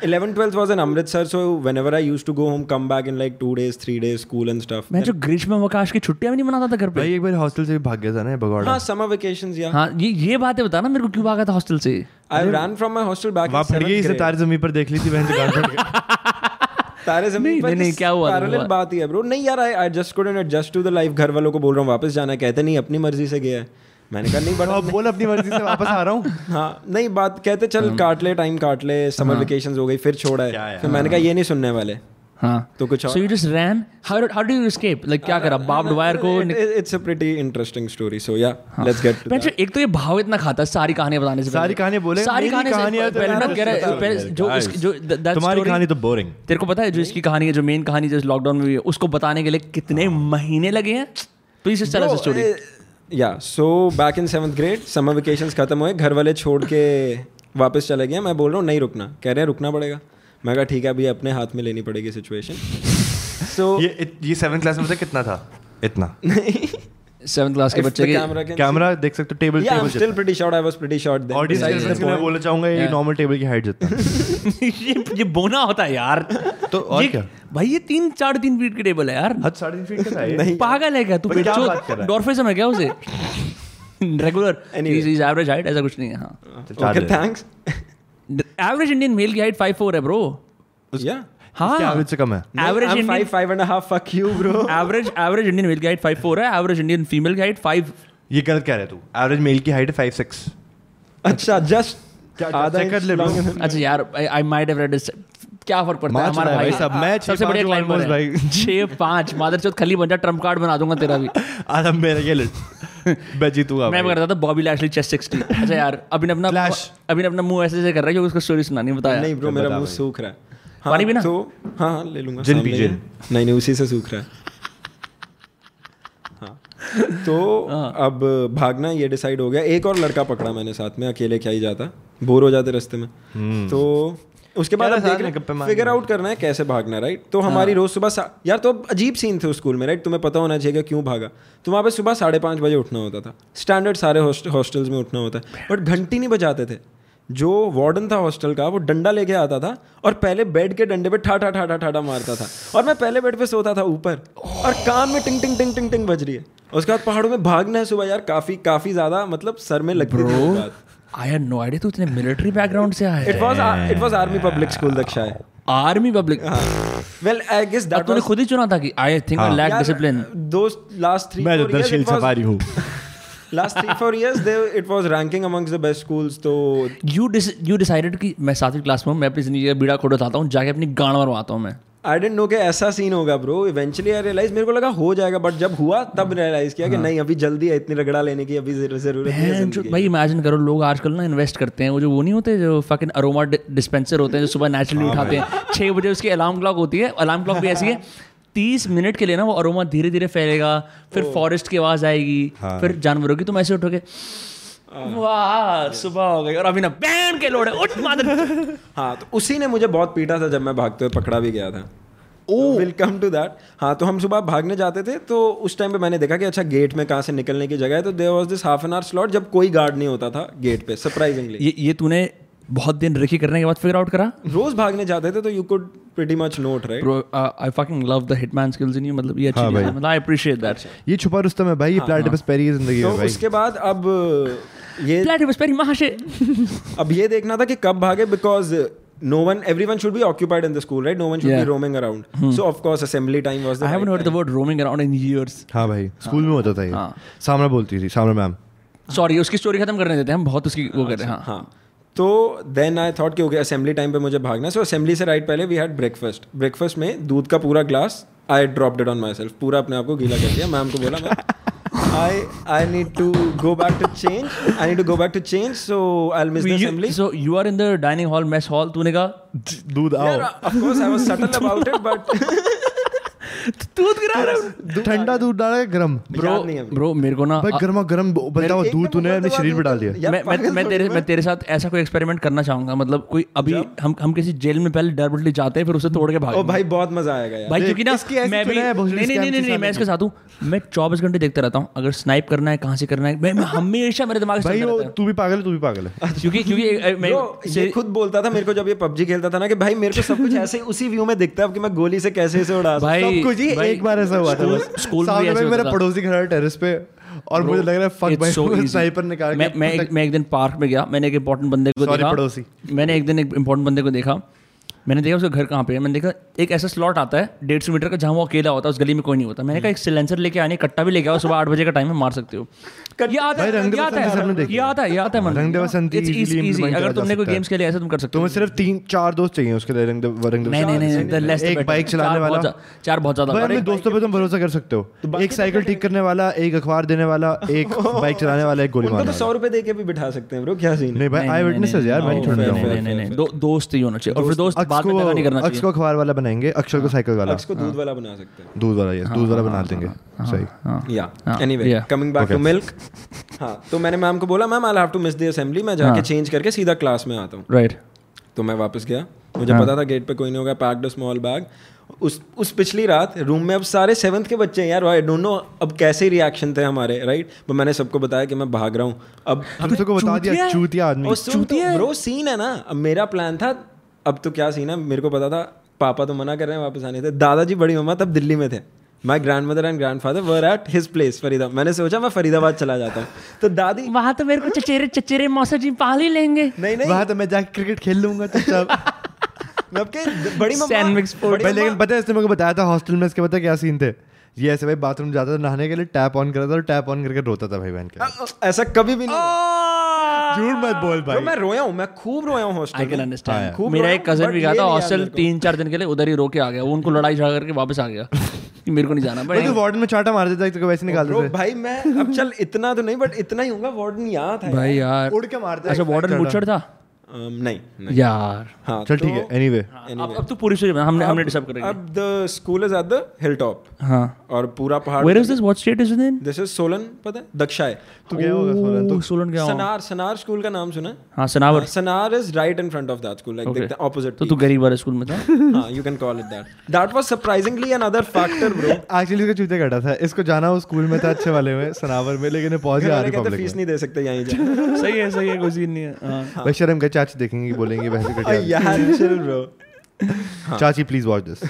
11th, 12th was in Amritsar, so whenever I used to go home, come back in like two days, three days, school and stuff. मैं जो ग्रीष्म अवकाश की छुट्टियाँ भी नहीं मनाता था घर पे भाई एक बार हॉस्टल से भी भाग गया था ना ये भगौड़ा हाँ, summer vacations, yeah. हाँ ये ये बातें बता ना मेरे को क्यों भागा था हॉस्टल से I ran from my hostel back वहाँ in फट गई इसे. तार ज़मीन पर देख ली थी बहन तारे ज़मीन नहीं, पर नहीं, नहीं, क्या हुआ पैरेलल बात ही है ब्रो नहीं यार I I just couldn't adjust to the life घर वालों को बोल रहा हूँ वापस जाना है। कहते नहीं अपनी मर्ज़ी से गया है। मैंने कहा नहीं बड़ा बोल अपनी मर्ज़ी से वापस आ रहा हूँ? हाँ नहीं बात कहते चल काट ले टाइम काट ले समर वेकेशन हो गई फिर छोड़ा है। तो फिर मैंने कहा ये नहीं सुनने वाले। हाँ। तो कुछ so you just ran how how do you escape like क्या करा? बाब्ड वायर को it's a pretty interesting story so yeah let's get पेंचो एक तो ये भाव इतना खाता है सारी कहानी बताने से सारी कहानी बोले, सारी कहानी से कहानियाँ तो पहले ना कह रहा है पहले जो जो that तुम्हारी कहानी तो बोरिंग तेरे को पता है जो इसकी कहानी है जो मेन कहानी जो लॉकडाउन में हुई है उसको बताने के लिए कितने महीने लगे हैं? Please tell us story yeah so back in seventh grade summer vacations खत्म हुए घर वाले छोड़ के वापस चले गए। मैं बोल रहा हूँ नहीं रुकना। कह रहे हैं रुकना पड़ेगा। मैं कहा ठीक है अभी अपने हाथ में लेनी पड़ेगी सिचुएशन सो ये ये सेवन क्लास में पता कितना था? इतना। सेवंथ क्लास के बच्चे के कैमरा देख सकते हो table table still pretty short. I was pretty short then. Audience मैं बोलना चाहूँगा ये नॉर्मल टेबल की हाइट जितना। ये ये बोना होता है यार। तो और क्या? भाई ये तीन चार तीन फीट की टेबल है यार। हद साढ़े तीन फीट का था ये। नहीं। पागल है क्या तू? क्या बात कर रहा है? डॉर्फिज्म है क्या उसे? रेगुलर. इज़ एवरेज हाइट ऐसा कुछ नहीं है हाँ। दिन। thanks. एवरेज इंडियन मेल की हाइट फाइव फोर है ब्रो या हाँ एवरेज से कम है average five Indian five, five and a half. Fuck you, bro. Average average Indian male की हाइट फाइव फोर है एवरेज इंडियन फीमेल की height five ये गलत कह रहे तू। एवरेज मेल की हाइट है फाइव सिक्स अच्छा, just अच्छा यार आई माइट हैव रेड क्या फ़र्क पड़ता है? हमारा भाई साहब, मैं सबसे बढ़िया पाँच क्लाइंबर भाई। छः पाँच मादर चौथ खली बन जा ट्रंप कार्ड बना दूँगा तेरा भी। आधा मेरे के लिए मैं जीतूँगा मैं करता था बॉबी लैशली चेस्ट सिक्सटी अच्छा यार अभी ने अपना अभी ने अपना मुँह ऐसे ऐसे कर रहा है कि उसको स्टोरी सुनानी बताया। नहीं ब्रो मेरा मुँह सूख रहा है। पानी पीना? तो हाँ हाँ ले लूँगा जिन पी, जिन। नहीं नहीं उसी से सूख रहा है हाँ। तो अब भागना ये डिसाइड हो गया। एक और लड़का पकड़ा मैंने साथ में अकेले क्या ही जाता। बोर हो जाते रास्ते में। तो उसके बाद फिगर आउट करना है कैसे भागना है राइट तो हमारी रोज सुबह यार तो अजीब सीन थे उस स्कूल में राइट तुम्हें पता होना चाहिए कि क्यों भागा। तो वहाँ पे सुबह साढ़े पाँच बजे उठना होता था। स्टैंडर्ड सारे हॉस्टल्स में उठना होता है। बट घंटी नहीं बजाते थे। जो वार्डन था हॉस्टल का वो डंडा लेके आता था और पहले बेड के डंडे पे ठाठा ठाठा ठाठा मारता था। और मैं पहले बेड पे सोता था ऊपर और कान में टिंग टिंग टिंग टिंग टिंग बज रही है। उसके बाद पहाड़ों में भागना है सुबह यार काफ़ी काफ़ी ज़्यादा मतलब सर में लगती थी आई हैड नो आईडिया तू इतने मिलिट्री बैकग्राउंड से आया। It was it was army public school Daksha है। Army public well I guess that तूने खुद ही चुना था कि I think I lack discipline those last three मैं four तो दर्शील सफारी हूँ। last three four years they it was ranking amongst the best schools तो यू यू डिसाइडेड कि मैं सातवीं क्लास में हूँ मैं अपनी ज़िंदगी का बीड़ा खोड़ उठाता हूँ जाके अपनी गांड मरवाता हूँ मैं। आई डेंट नो कि ऐसा सीन होगा ब्रो इवेंचुअली आई रियलाइज़ मेरे को लगा हो जाएगा बट जब हुआ तब रियलाइज़ किया कि नहीं अभी जल्दी है इतनी रगड़ा लेने की अभी ज़रूरत है भाई इमेजिन करो लोग आजकल ना इन्वेस्ट करते हैं वो जो वो नहीं होते जो फकिंग अरोमा डिस्पेंसर होते हैं जो सुबह नेचुरली उठाते हैं छः बजे उसकी अलार्म क्लॉक होती है अलार्म क्लॉक भी ऐसी है तीस मिनट के लिए ना वो अरोमा धीरे धीरे फैलेगा फिर फॉरेस्ट की आवाज़ आएगी हाँ। फिर जानवरों की तुम ऐसे उठोगे वाह सुबह हो गई और अभी ना बैन के लोड है उठ मादर हाँ तो उसी ने मुझे बहुत पीटा था जब मैं भागते हुए पकड़ा भी गया था। ओ। विल टू दैट हाँ तो हम सुबह भागने जाते थे तो उस टाइम पे मैंने देखा कि अच्छा गेट में कहाँ से निकलने की जगह है तो there was this half an hour slot जब कोई गार्ड नहीं होता था गेट पे सरप्राइजिंगली ये ये तूने बहुत दिन रिकी करने के बाद फिगर आउट करा? रोज भागने जाते थे तो you could pretty much note right bro I fucking love the hitman skills in you मतलब ये अच्छी हाँ है। मतलब आई अप्रिशिएट दैट ये छुपा रुस्तम है भाई ये प्लेटिपस पेरी की ज़िंदगी तो है भाई। उसके बाद अब ये प्लेटिपस पेरी महाशय। अब ये देखना था कि कब भागे because no one everyone should be occupied in the school right? No one should Yeah. be roaming around. So of course assembly time was the I haven't right heard the word roaming around in years. हाँ भाई school में होता था ये। हाँ। सामने बोलती थी सामने मैम Sorry, उसकी स्टोरी खत्म करने देते हैं। हम बहुत उसकी वो कर रहे हैं। हाँ। हाँ। तो देन आई थॉट कि ओके असेंबली टाइम पे मुझे भागना सो असेंबली से राइट पहले वी हैड ब्रेकफास्ट ब्रेकफास्ट में दूध का पूरा glass I drop it on myself पूरा अपने आप को गीला कर दिया। मैम को बोला मैं I I need to go back to change I need to go back to change so I miss the assembly so you are in the dining hall mess hall तूने कहा दूध आओ. of course I was subtle about it but दूध गिरा रहा ठंडा दूध डाला है गरम। ब्रो है ब्रो मेरे को ना भाई गर्मा गर्म बनता हुआ दूध तूने अपने शरीर में डाल दिया। मैं मैं मैं तेरे मैं तेरे साथ ऐसा कोई एक्सपेरिमेंट करना चाहूँगा मतलब कोई अभी हम हम किसी जेल में पहले डरबुटली जाते हैं फिर उसे तोड़ के भाग ओ भाई बहुत मज़ा आएगा यार। भाई क्योंकि ना मैं भी है, नहीं नहीं नहीं नहीं मैं इसके साथ हूँ। मैं चौबीस घंटे देखता रहता हूँ। अगर स्नाइप करना है कहाँ से करना है मैं मैं हमेशा मेरे दिमाग से भाई है। तू भी पागल है तू भी पागल है। क्योंकि क्योंकि मैं ये खुद बोलता था मेरे को जब ये पबजी खेलता था ना कि भाई मेरे को सब कुछ ऐसे ही उसी व्यू में दिखता है कि मैं गोली से कैसे इसे उड़ा सकता भाई भाई, एक बार ऐसा हुआ था स्कूल- में मेरा पड़ोसी खड़ा है टेरेस पे और मुझे लग रहा है फक भाई so स्नाइपर निकाल मैं मैं एक मैं एक दिन पार्क में गया मैंने एक इंपॉर्टेंट बंदे को देखा। पड़ोसी। मैंने एक दिन एक इंपॉर्टेंट बंदे को देखा। मैंने देखा उसका घर कहाँ पे है। मैंने देखा एक ऐसा स्लॉट आता है डेढ़ सौ मीटर का जहाँ वो अकेला होता है उस गली में कोई नहीं होता। मैंने कहा एक सिलेंसर लेके आने कट्टा भी लेके आओ सुबह आठ बजे का टाइम है मार सकते हो। है है है है रंग बसंती अगर तुमने कोई। गेम्स खेले ऐसा तुम कर सकते हो। तुम्हें सिर्फ़ तीन चार दोस्त चाहिए उसके लिए रंग रंग नहीं नहीं नहीं the less the एक बाइक चलाने चार बहुत वाला। चार बहुत ज़्यादा अपने दोस्तों पे तुम भरोसा कर सकते हो। एक साइकिल ठीक करने वाला एक अखबार देने वाला एक बाइक चलाने वाला एक गोली मारने तो सौ रुपए दे के भी बिठा सकते हैं ब्रो क्या सीन नहीं भाई आई विटनेसेस यार मैं नहीं, दोस्त ही होना चाहिए। और फिर दोस्त अक्स बाद में नहीं करना को को अखबार वाला बनाएँगे अक्षर को साइकिल वाला। अक्स को दूध वाला बना सकते हैं। दूध वाला ये दूध वाला बना देंगे। सही। हाँ। या हाँ, anyway coming back to milk हाँ तो मैंने मैम को बोला ma'am I have to miss the assembly मैं जाके हाँ। चेंज करके सीधा क्लास में आता हूँ। राइट तो मैं वापस गया। मुझे हाँ। पता था गेट पे कोई नहीं होगा पैक्ड स्मॉल बैग उस उस पिछली रात रूम में अब सारे सेवन्थ के बच्चे हैं यार आई डोंट नो अब कैसे रिएक्शन थे हमारे राइट तो मैंने सबको बताया कि मैं भाग रहा हूँ। अब हम सबको बता दिया चूतिया है। चूतिया आदमी। तो ब्रो सीन है ना। अब मेरा प्लान था अब तो क्या सीन है? मेरे को पता था पापा तो मना कर रहे हैं वापस आने थे दादाजी बड़ी मम्मा तब दिल्ली में थे। My grandmother and grandfather were at his place Farida. मैंने सोचा मैं फरीदाबाद चला जाता हूँ। तो दादी वहाँ तो मेरे को चचेरे चचेरे मौसा जी पाल ही लेंगे। नहीं नहीं। वहाँ तो मैं जाके क्रिकेट खेल लूँगा बड़ी लेकिन पता है इसने मेरे को बताया था हॉस्टल में इसके पता क्या सीन थे? ये ऐसे भाई बाथरूम जाता था नहाने के लिए टैप ऑन करता था और टैप ऑन करके रोता था भाई बहन के। ऐसा कभी भी नहीं झूठ मत बोल भाई। मैं रोया हूँ मैं खूब रोया हूँ हॉस्टल आई कैन हाँ, अंडरस्टैंड मेरा एक कज़न भी गया था हॉस्टल। तीन चार दिन के लिए उधर ही रो के आ गया। वो उनको लड़ाई झगड़ा करके वापस आ गया मेरे को नहीं जाना भाई तो वार्डन में चाटा मार देता है तो वैसे निकाल देते। भाई मैं अब चल इतना तो नहीं बट इतना ही होगा वार्डन यहाँ था भाई यार। उड़ के मारते हैं अच्छा वार्डन। बुचड़ था? Um, नहीं नहीं। यार। हाँ चल तो ठीक है एनीवे अब अब तो पूरी हमने हमने डिसाइड करेंगे अब the school is at the hill top हाँ। और पूरा पहाड़ where is this what state is it in this is Solan पता है? दक्षाय तू गया होगा सोलन तो सोलन गया हूँ सनार सनार स्कूल का नाम सुना है? हाँ Sanawar Sanawar is right in front of that school like Okay. The opposite तो तू गरीब वाले स्कूल में था? हाँ you can call it that that was surprisingly another factor bro actually इसका चूते कटा था। इसको जाना वो स्कूल में था अच्छे वाले में सनावर में लेकिन पहुँच गया आरी कहते पब्लिक फ़ीस नहीं दे सकते यहीं जा। सही है सही है कोई सीन नहीं है। हाँ। भाई शर्म कर चाची देखेंगे बोलेंगे वैसे कटिया यार चिल ब्रो चाची प्लीज़ वॉच दिस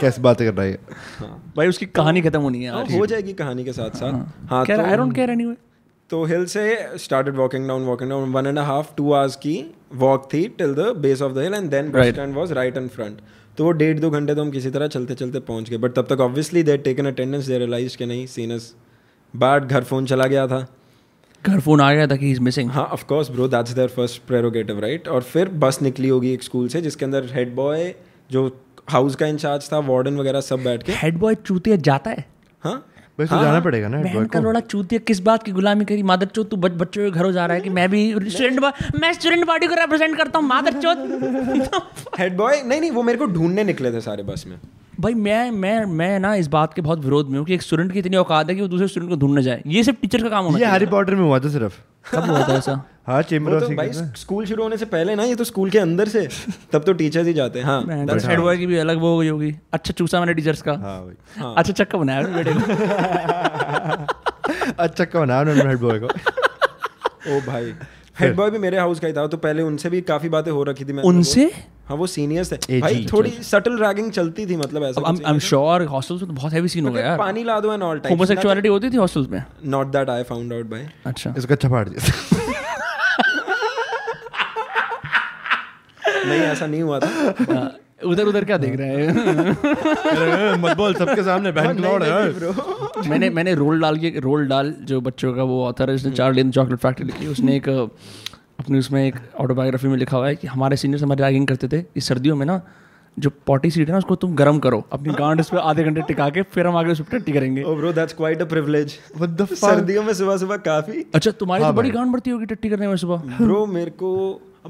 कैसे बातें कर रहा है भाई उसकी कहानी खत्म होनी है यार हो जाएगी कहानी के साथ साथ। हाँ। क्या तो आई डोंट केयर एनीवे तो हिल से started walking down walking down one and half two hours की वॉक थी till the base of the hill and then bus stand was right in front तो वो डेढ़ दो घंटे तो हम किसी तरह चलते चलते पहुँच गए बट तब तक obviously there taken attendance they realize कि नहीं सीनस बैड घर फ़ोन चला गया था। घर फ़ोन आ गया था कि इज़ मिसिंग हाँ of course bro that's their first prerogative right और फिर बस निकली होगी एक स्कूल से जिसके अंदर हेड बॉय जो हाउस का इंचार्ज था वार्डन वगैरह सब बैठ के। हेड बॉय चूतिया जाता है? हाँ? बस हाँ, जाना पड़ेगा ना बहन का। लोड़ा चूतिया किस बात की गुलामी करी? मादर चौथ तू बच बच्चों के घरों जा रहा है कि मैं भी स्टूडेंट मैं स्टूडेंट पार्टी को रिप्रेजेंट करता हूँ मादर चौथ। हेड बॉय नहीं नहीं वो मेरे को ढूँढने निकले थे सारे बस में। भाई मैं मैं मैं ना इस बात के बहुत विरोध में हूँ कि एक स्टूडेंट की इतनी औकात है कि वो दूसरे स्टूडेंट को ढूँढने जाए। ये सिर्फ़ टीचर का काम होना ये हैरी पॉटर में हुआ था सिर्फ़। कब हुआ था ऐसा? हाँ चेम्बर तो भाई स्कूल शुरू होने से पहले ना ये तो स्कूल के अंदर से तब तो टीचर्स ही जाते हैं। हाँ हेड बॉय की भी अलग वो हो गई होगी। अच्छा चूसा मैंने टीचर्स का। हाँ। अच्छा चक्का बनाया बेटे को। अच्छा का बना उन्होंने हेड बॉय को। ओ भाई। हेड बॉय भी मेरे हाउस का ही था तो पहले उनसे भी काफ़ी बातें हो रखी थी मैं उनसे? हाँ वो सीनियर्स थे। भाई थोड़ी सटल रैगिंग चलती थी मतलब ऐसा आई एम श्योर हॉस्टल्स में तो बहुत हैवी सीन हो गया यार। पानी ला दो एंड ऑल टाइम होमोसेक्सुअलिटी होती थी हॉस्टल्स में? Not that I found out by अच्छा। इसको अच्छा फाड़ दिया। नहीं ऐसा नहीं हुआ था। उधर उधर क्या देख रहे हैं? मत बोल सबके सामने बैंक लॉर्ड है। मैंने मैंने रोल डाल के रोल डाल जो बच्चों का वो ऑथर है जिसने चार्ली एंड चॉकलेट फैक्ट्री लिखी उसने एक अपनी उसमें एक ऑटोबायोग्राफी में लिखा हुआ है कि हमारे सीनियर्स हमारी रैगिंग करते थे इस सर्दियों में ना जो पॉटी सीट है ना उसको तुम गर्म करो अपनी गांड उस पर आधे घंटे टिका के फिर हम आगे उस पर टट्टी करेंगे। ओ bro that's quite a privilege the fuck? सर्दियों में सुबह सुबह काफ़ी अच्छा तुम्हारी हाँ तो बड़ी गांड बढ़ती होगी टट्टी करने में सुबह। ब्रो मेरे को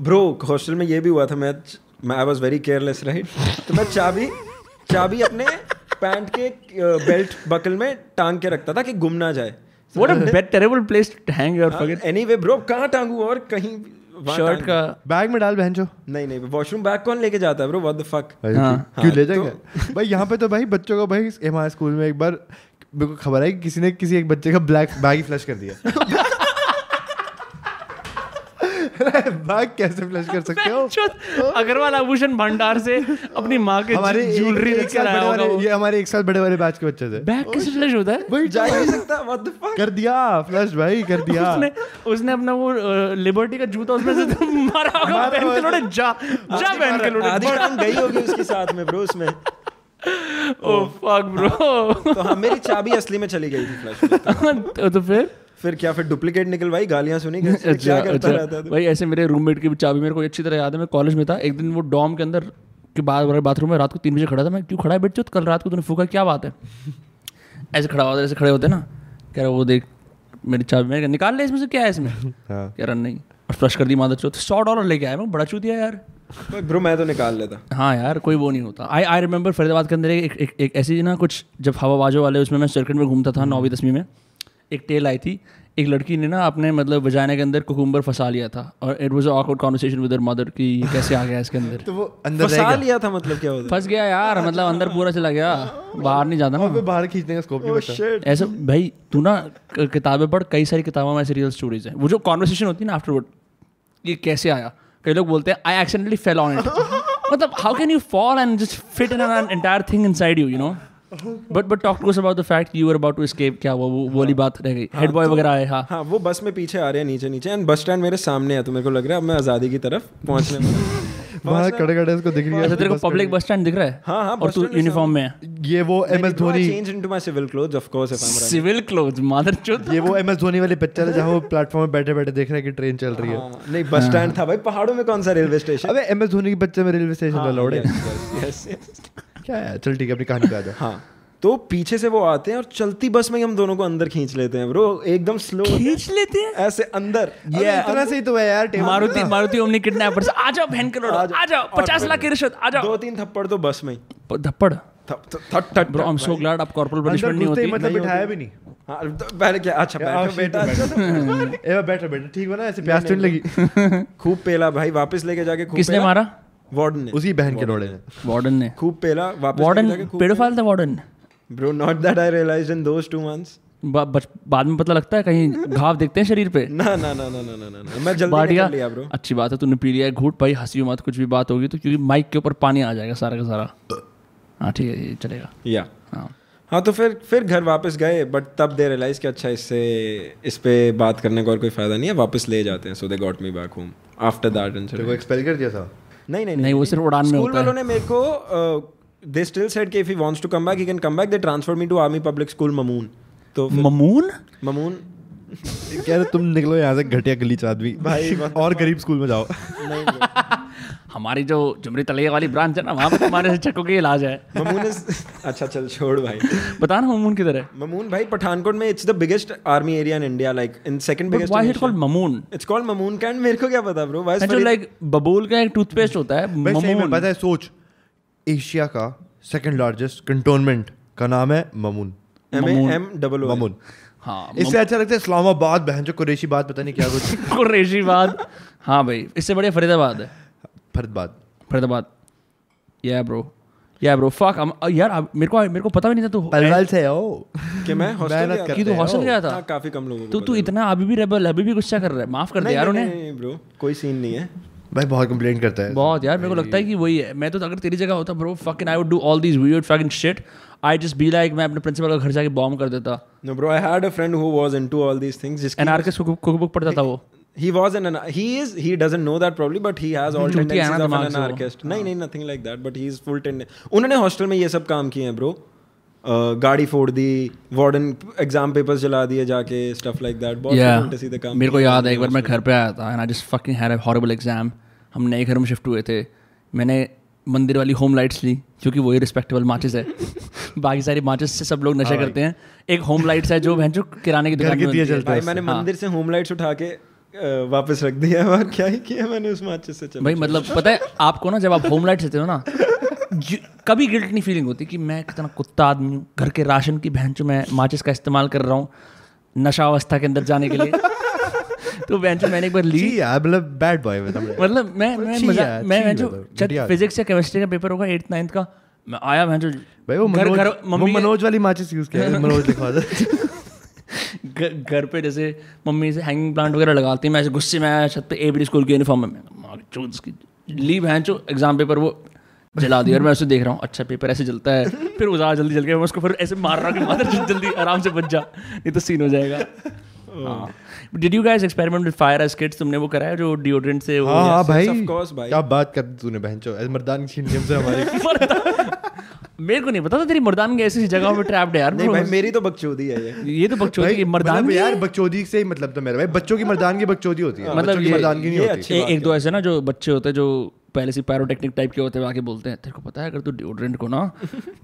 ब्रो हॉस्टल में ये भी हुआ था मैं मैं I was very careless right तो मैं चाबी चाबी अपने पैंट के बेल्ट बकल में टांग के रखता था कि गुम ना जाए। What a bad terrible place to hang your fucking anyway bro कहाँ टांगू और कहीं शर्ट का। बैग में डाल बहन जो। नहीं नहीं वॉशरूम बैग कौन लेके जाता है ब्रो व्हाट द फक हाँ। क्यों ले हाँ, जाएँगे? भाई यहाँ पे तो भाई बच्चों को भाई हमारे स्कूल में एक बार मेरे को खबर है कि किसी ने किसी एक बच्चे का ब्लैक बैग ही फ्लश कर दिया। बैग कैसे फ्लश कर सकते हो? अग्रवाल आभूषण भंडार से अपनी माँ के हमारे ज्वेलरी। ये हमारे एक साल बड़े वाले बैच के बच्चे थे। बैग कैसे फ्लश होता है? वही जा नहीं सकता। व्हाट द फक कर दिया फ्लश भाई कर दिया। उसने उसने अपना वो लिबर्टी का जूता उसमें से तो मारा होगा पहन के लोड़े जा जा पहन के लोड़े आधी टाइम गई होगी उसके साथ में ब्रो उसमें। ओ फक ब्रो तो हाँ मेरी चाबी असली में चली गई थी फ्लैश तो फिर? फिर क्या फिर डुप्लीकेट निकलवाई? गालियाँ सुनी अच्छा क्या करता रहता अच्छा था भाई ऐसे मेरे रूममेट की भी चाबी मेरे को अच्छी तरह याद है। मैं कॉलेज में था एक दिन वो डॉम के अंदर के बाद बाथरूम में रात को तीन बजे खड़ा था। मैं क्यों खड़ा है बेट? कल रात को तूने फूका क्या बात है? ऐसे खड़ा होता ऐसे खड़े होते ना। कह रहा वो देख मेरी चाबी मैंने निकाल ले इसमें से क्या है इसमें? हाँ। कह रहा नहीं। और फ्लश कर दी मादर चौथ सौ डॉलर लेके आया मैं बड़ा चूतिया यार। ब्रो मैं तो निकाल लेता। हाँ यार कोई वो नहीं होता। आई आई रिमेंबर फरीदाबाद के अंदर एक, एक, एक ऐसी ना कुछ जब हवा बाजो वाले उसमें मैं सर्किट में घूमता था नौवीं दसवीं में। एक टेल आई थी। एक लड़की ने ना अपने मतलब वजाने के अंदर कुकुम्बर फंसा लिया था और it was awkward conversation with mother कि ये कैसे आ गया इसके अंदर। तो वो अंदर फंसा लिया था मतलब क्या होता फंस गया यार मतलब अंदर पूरा चला गया। बाहर नहीं जाता ना बाहर खींचने का स्कोप नहीं बचा। ऐसा भाई तू ना किताबें पढ़ कई सारी किताबों में ऐसी रियल स्टोरीज हैं। वो जो कॉन्वर्सेशन होती है ना आफ्टरवर्ड ये कैसे आया? कई लोग बोलते हैं I accidentally fell on it मतलब how can you fall and just fit in an entire thing inside you you know but but talk to us about the fact you are about to escape क्या वो वो वो वाली बात रह गई? Head boy वगैरह आए हाँ। हाँ वो बस में पीछे आ रहे हैं नीचे नीचे। एंड बस स्टैंड मेरे सामने है तो मेरे को लग रहा है अब मैं आज़ादी की तरफ़ पहुँचने वाला वहाँ खड़े खड़े उसको दिख रही अच्छा है तेरे को पब्लिक बस स्टैंड दिख रहा है? हाँ, हाँ, और तू यूनिफॉर्म में है? ये वो M S Dhoni change into my civil clothes of course if I am civil cloth mother चुत ये वो एम एस धोनी वाली पिक्चर है जहाँ वो प्लेटफॉर्म में बैठे बैठे देख रहे हैं कि ट्रेन चल रही है। हाँ, नहीं बस स्टैंड था भाई पहाड़ों में कौन सा रेलवे स्टेशन अबे एम एस धोनी के बच्चे में रेलवे स्टेशन हाँ, अलाउड है यस यस क्या है? चल ठीक है अपनी कहानी पे आ जा। हाँ तो पीछे से वो आते हैं और चलती बस में ही हम दोनों को अंदर खींच लेते हैं ब्रो एकदम स्लो खींच लेते हैं? ऐसे अंदर। ये इतना सही तो है यार मारुति मारुति ओमनी किडनैपर्स आ जाओ बहन के लोड़ो आ जाओ। पचास लाख की रिश्वत आ जाओ। दो तीन थप्पड़ तो बस में ही। प- धप्पड़ थप- थप- थट that bro I am so glad अब कॉर्पोरल पनिशमेंट नहीं होती। मतलब बिठाया भी नहीं। हाँ तो पहले क्या अच्छा बैठो बेटा। बैठो बैठो। ठीक हो ना ऐसे प्यास तो लगी। खूब पेला भाई वापस लेके जाके किसने मारा? वार्डन ने। उसी बहन के डोड़े ने। वार्डन ने। खूब पेला वापस वार्डन पेडोफाइल था warden. Bro not that I realize in those two months बाद में पता लगता है कहीं घाव देखते हैं शरीर पे। ना ना ना ना ना ना ना मैं जल्दी कर लिया ब्रो अच्छी बात है तूने पी लिया घूट भाई हँसी मत कुछ भी बात होगी तो क्योंकि माइक के ऊपर पानी आ जाएगा सारा का सारा। हाँ ठीक है चलेगा। या। हाँ। हाँ तो फिर फिर घर वापस गए बट तब दे रियलाइज़ कि अच्छा इससे इस पे बात करने का और कोई फ़ायदा नहीं है वापस ले जाते हैं। So they got me back home after that incident expel कर दिया था? नहीं नहीं नहीं, वो सिर्फ़ उड़ान में होता है। वालों ने मेरे को दे स्टिल सेड कि if he wants to come back he can come back they transfer me to army public school Mamun तो ममून? ममून। कह रहे तुम निकलो यहाँ से घटिया गलीच आदमी भाई, और गरीब स्कूल में जाओ। नहीं हमारी जो जुमरी तलैया वाली ब्रांच है ना वहाँ पे तुम्हारे से चक्कों की इलाज है। ममून इज़ अच्छा चल छोड़ भाई। बता ना ममून किधर है। ममून भाई पठानकोट में it's the biggest army area in India like in second biggest why it called Mamun it's called Mamun cantt मेरे को क्या पता ब्रो वाई जो लाइक बबूल का एक टूथपेस्ट होता है ममून पता है सोच। एशिया का सेकंड लार्जेस्ट कंटोनमेंट का नाम है Mamun M. M double O Mamun हाँ इससे अच्छा लगता है इस्लामाबाद बहन जो कुरेशी बात पता नहीं क्या कुछ। कुरैशी बात? हाँ भाई इससे बढ़िया फरीदाबाद है। Faridabad. Faridabad. Yeah bro yeah bro fuck यार मेरे को मेरे को पता भी नहीं था तू पलवल से हो कि मैं हॉस्टल गया। कि तू हॉस्टल गया था? था हाँ, काफ़ी कम लोगों को तो तू इतना अभी भी रेबल अभी भी गुस्सा कर रहा है। माफ़ कर दे यार उन्हें। नहीं, नहीं, ब्रो कोई सीन नहीं है। भाई बहुत कंप्लेंट करता है। बहुत यार मेरे को लगता है कि वही है। मैं तो अगर तेरी जगह होता bro fucking I would do all these weird fucking shit I just be like मैं अपने प्रिंसिपल का घर जाके बॉम्ब कर देता। No bro I had a friend who was into all these things जिसकी एनआर के कुक बुक पढ़ता था वो। He was an he is he doesn't know that probably but he has all है tendencies of an anarchist. नहीं नहीं nothing like that but he is full tend उन्होंने hostel में ये सब काम किए हैं ब्रो गाड़ी फोड़ दी वार्डन एग्ज़ाम पेपर्स जला दिए जाके स्टफ़ लाइक दैट बहुत. उल्टे सीधे काम मेरे को याद है एक बार मैं घर पे आया था and I just fucking had a horrible exam हम नए घर में शिफ्ट हुए थे। मैंने मंदिर वाली होम लाइट्स ली क्योंकि वही रिस्पेक्टेबल माचिस है। बाकी सारी माचिस से सब लोग नशा करते हैं। एक होम लाइट्स है जो जो किराने की दुकान के में दिए है। भाई मैंने हाँ। मंदिर से होम लाइट्स उठा के वापस रख दिया। और क्या ही किया मैंने उस माचिस से चलो भाई मतलब पता है आपको ना जब आप होम लाइट लेते हो ना कभी गिल्ट नहीं फीलिंग होती कि मैं कितना कुत्ता आदमी हूँ। घर के राशन की बहन जो मैं माचिस का इस्तेमाल कर रहा हूँ नशा अवस्था के अंदर जाने के लिए। तो जो मैंने एक बार ली जी यार मतलब बैड बॉय मतलब। मतलब मैं मैं मज़ा मैं मैं घटिया। फिजिक्स या केमिस्ट्री का पेपर होगा एट्थ नाइन्थ का मैं आया मैं जो भाई वो घर मनोज घर मम्मी मनोज वाली माचिस यूज़ किया है, मनोज लिखवा दे घर पे जैसे मम्मी से हैंगिंग प्लांट वगैरह लगाती मैं ऐसे गुस्से में आया छत पे एबीडी स्कूल के यूनिफॉर्म में मैं लीव है एग्ज़ाम पेपर वो जला दिया और मैं उसे देख रहा हूँ अच्छा पेपर ऐसे जलता है। फिर वो जल्दी जल गया मैं उसको फिर ऐसे मार रहा हूँ कि जल्दी आराम से बच जा नहीं तो सीन हो जाएगा। Did you guys experiment with fire as kids तुमने वो करा है जो डिओड्रेंट से वो हाँ हाँ भाई। Of course, भाई। क्या बात कर दी तूने बहन चो। मर्दान छीन लिया हमसे हमारी। मेरे को नहीं पता था तेरी मर्दान की ऐसी जगहों पे ट्रैप्ड है यार नहीं भाई मेरी तो बकचोदी है ये। ये तो बकचोदी है मर्दान मतलब भी यार बकचोदी से ही मतलब तो मेरा भाई बच्चों की मर्दान की बकचोदी होती है। मतलब की ये- मर्दानगी नहीं होती। एक दो ऐसे ना जो बच्चे होते हैं जो पहले से पायरोटेक्निक टाइप के होते हैं आके बोलते हैं तेरे को पता है अगर तू डिओड्रेंट को ना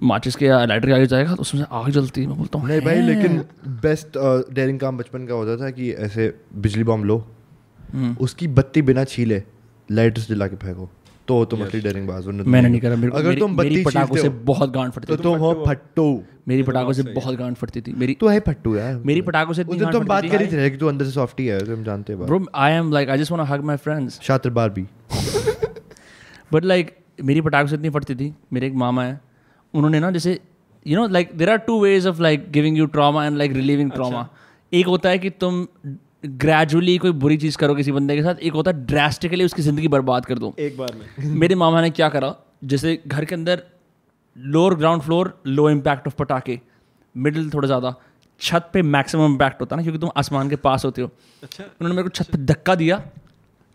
माचिस के या लाइटर के आगे जाएगा तो उसमें आग जलती है। मैं बोलता हूँ नहीं भाई लेकिन बेस्ट डेयरिंग काम बचपन का होता था कि ऐसे बिजली बॉम्ब लो हम्म। उसकी बत्ती बिना छीले लाइटर्स जला के फेंको तो तुम असली डेयरिंग बाज हो, तो मैंने नहीं। नहीं करा। मेरे अगर तुम बत्ती पटाखों से बहुत गांड फटती तो थी। तुम हो फट्टू। मेरी पटाखों से बहुत गांड फटती थी। मेरी तू है फट्टू यार। मेरी पटाखों से गांड तुम बात कर ही थे कि तू अंदर से सॉफ्टी है तुम जानते हैं bro I am like I just want to hug my friends शातिर बार भी बट लाइक मेरी पटाखों से इतनी फटती थी मेरे एक मामा है उन्होंने ना जैसे you know like there are two ways of like giving you trauma and like relieving trauma एक होता है कि तुम ग्रेजुअली कोई बुरी चीज़ करो किसी बंदे के साथ एक होता है ड्रास्टिकली उसकी ज़िंदगी बर्बाद कर दो। एक बार में। मेरे मामा ने क्या करा जैसे घर के अंदर lower ground floor low impact of पटाखे मिडिल थोड़ा ज़्यादा छत पे मैक्सिमम इम्पैक्ट होता है ना क्योंकि तुम आसमान के पास होते हो। अच्छा। उन्होंने मेरे को छत पे धक्का दिया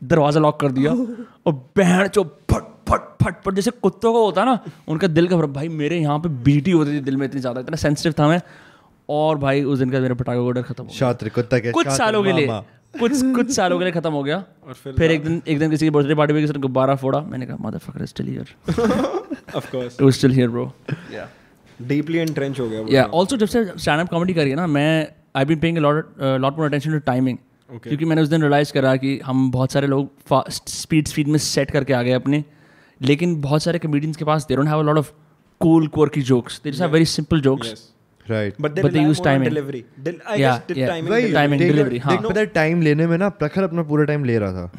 दरवाज़ा लॉक कर दिया और बहन चो फट फट फट फट जैसे कुत्तों को होता ना उनका दिल का भाई मेरे यहाँ पे बीटी होती थी दिल में इतनी ज़्यादा इतना सेंसिटिव था मैं और भाई उस दिन का मेरे पटाखे का ऑर्डर खत्म हो गया। शातिर कुत्ता के कुछ सालों के लिए कुछ कुछ सालों के लिए खत्म हो गया। और फिर फिर एक दिन एक दिन किसी की बर्थडे पार्टी में किसी ने गुब्बारा फोड़ा मैंने कहा mother fucker still here of course it was still here bro deeply entrench हो गया या आल्सो जब से स्टैंड अप कॉमेडी करी है ना मैं I been paying a lot lot more attention to timing Okay. क्योंकि मैंने उस दिन रियलाइज़ करा कि हम बहुत सारे लोग फास्ट स्पीड स्पीड में सेट करके आ गए अपने। लेकिन बहुत सारे कमेडियंस के पास they don't have a lot of cool quirky jokes they just have very simple jokes right हाँ। पता टाइम लेने में ना प्रखर अपना पूरा टाइम ले रहा था।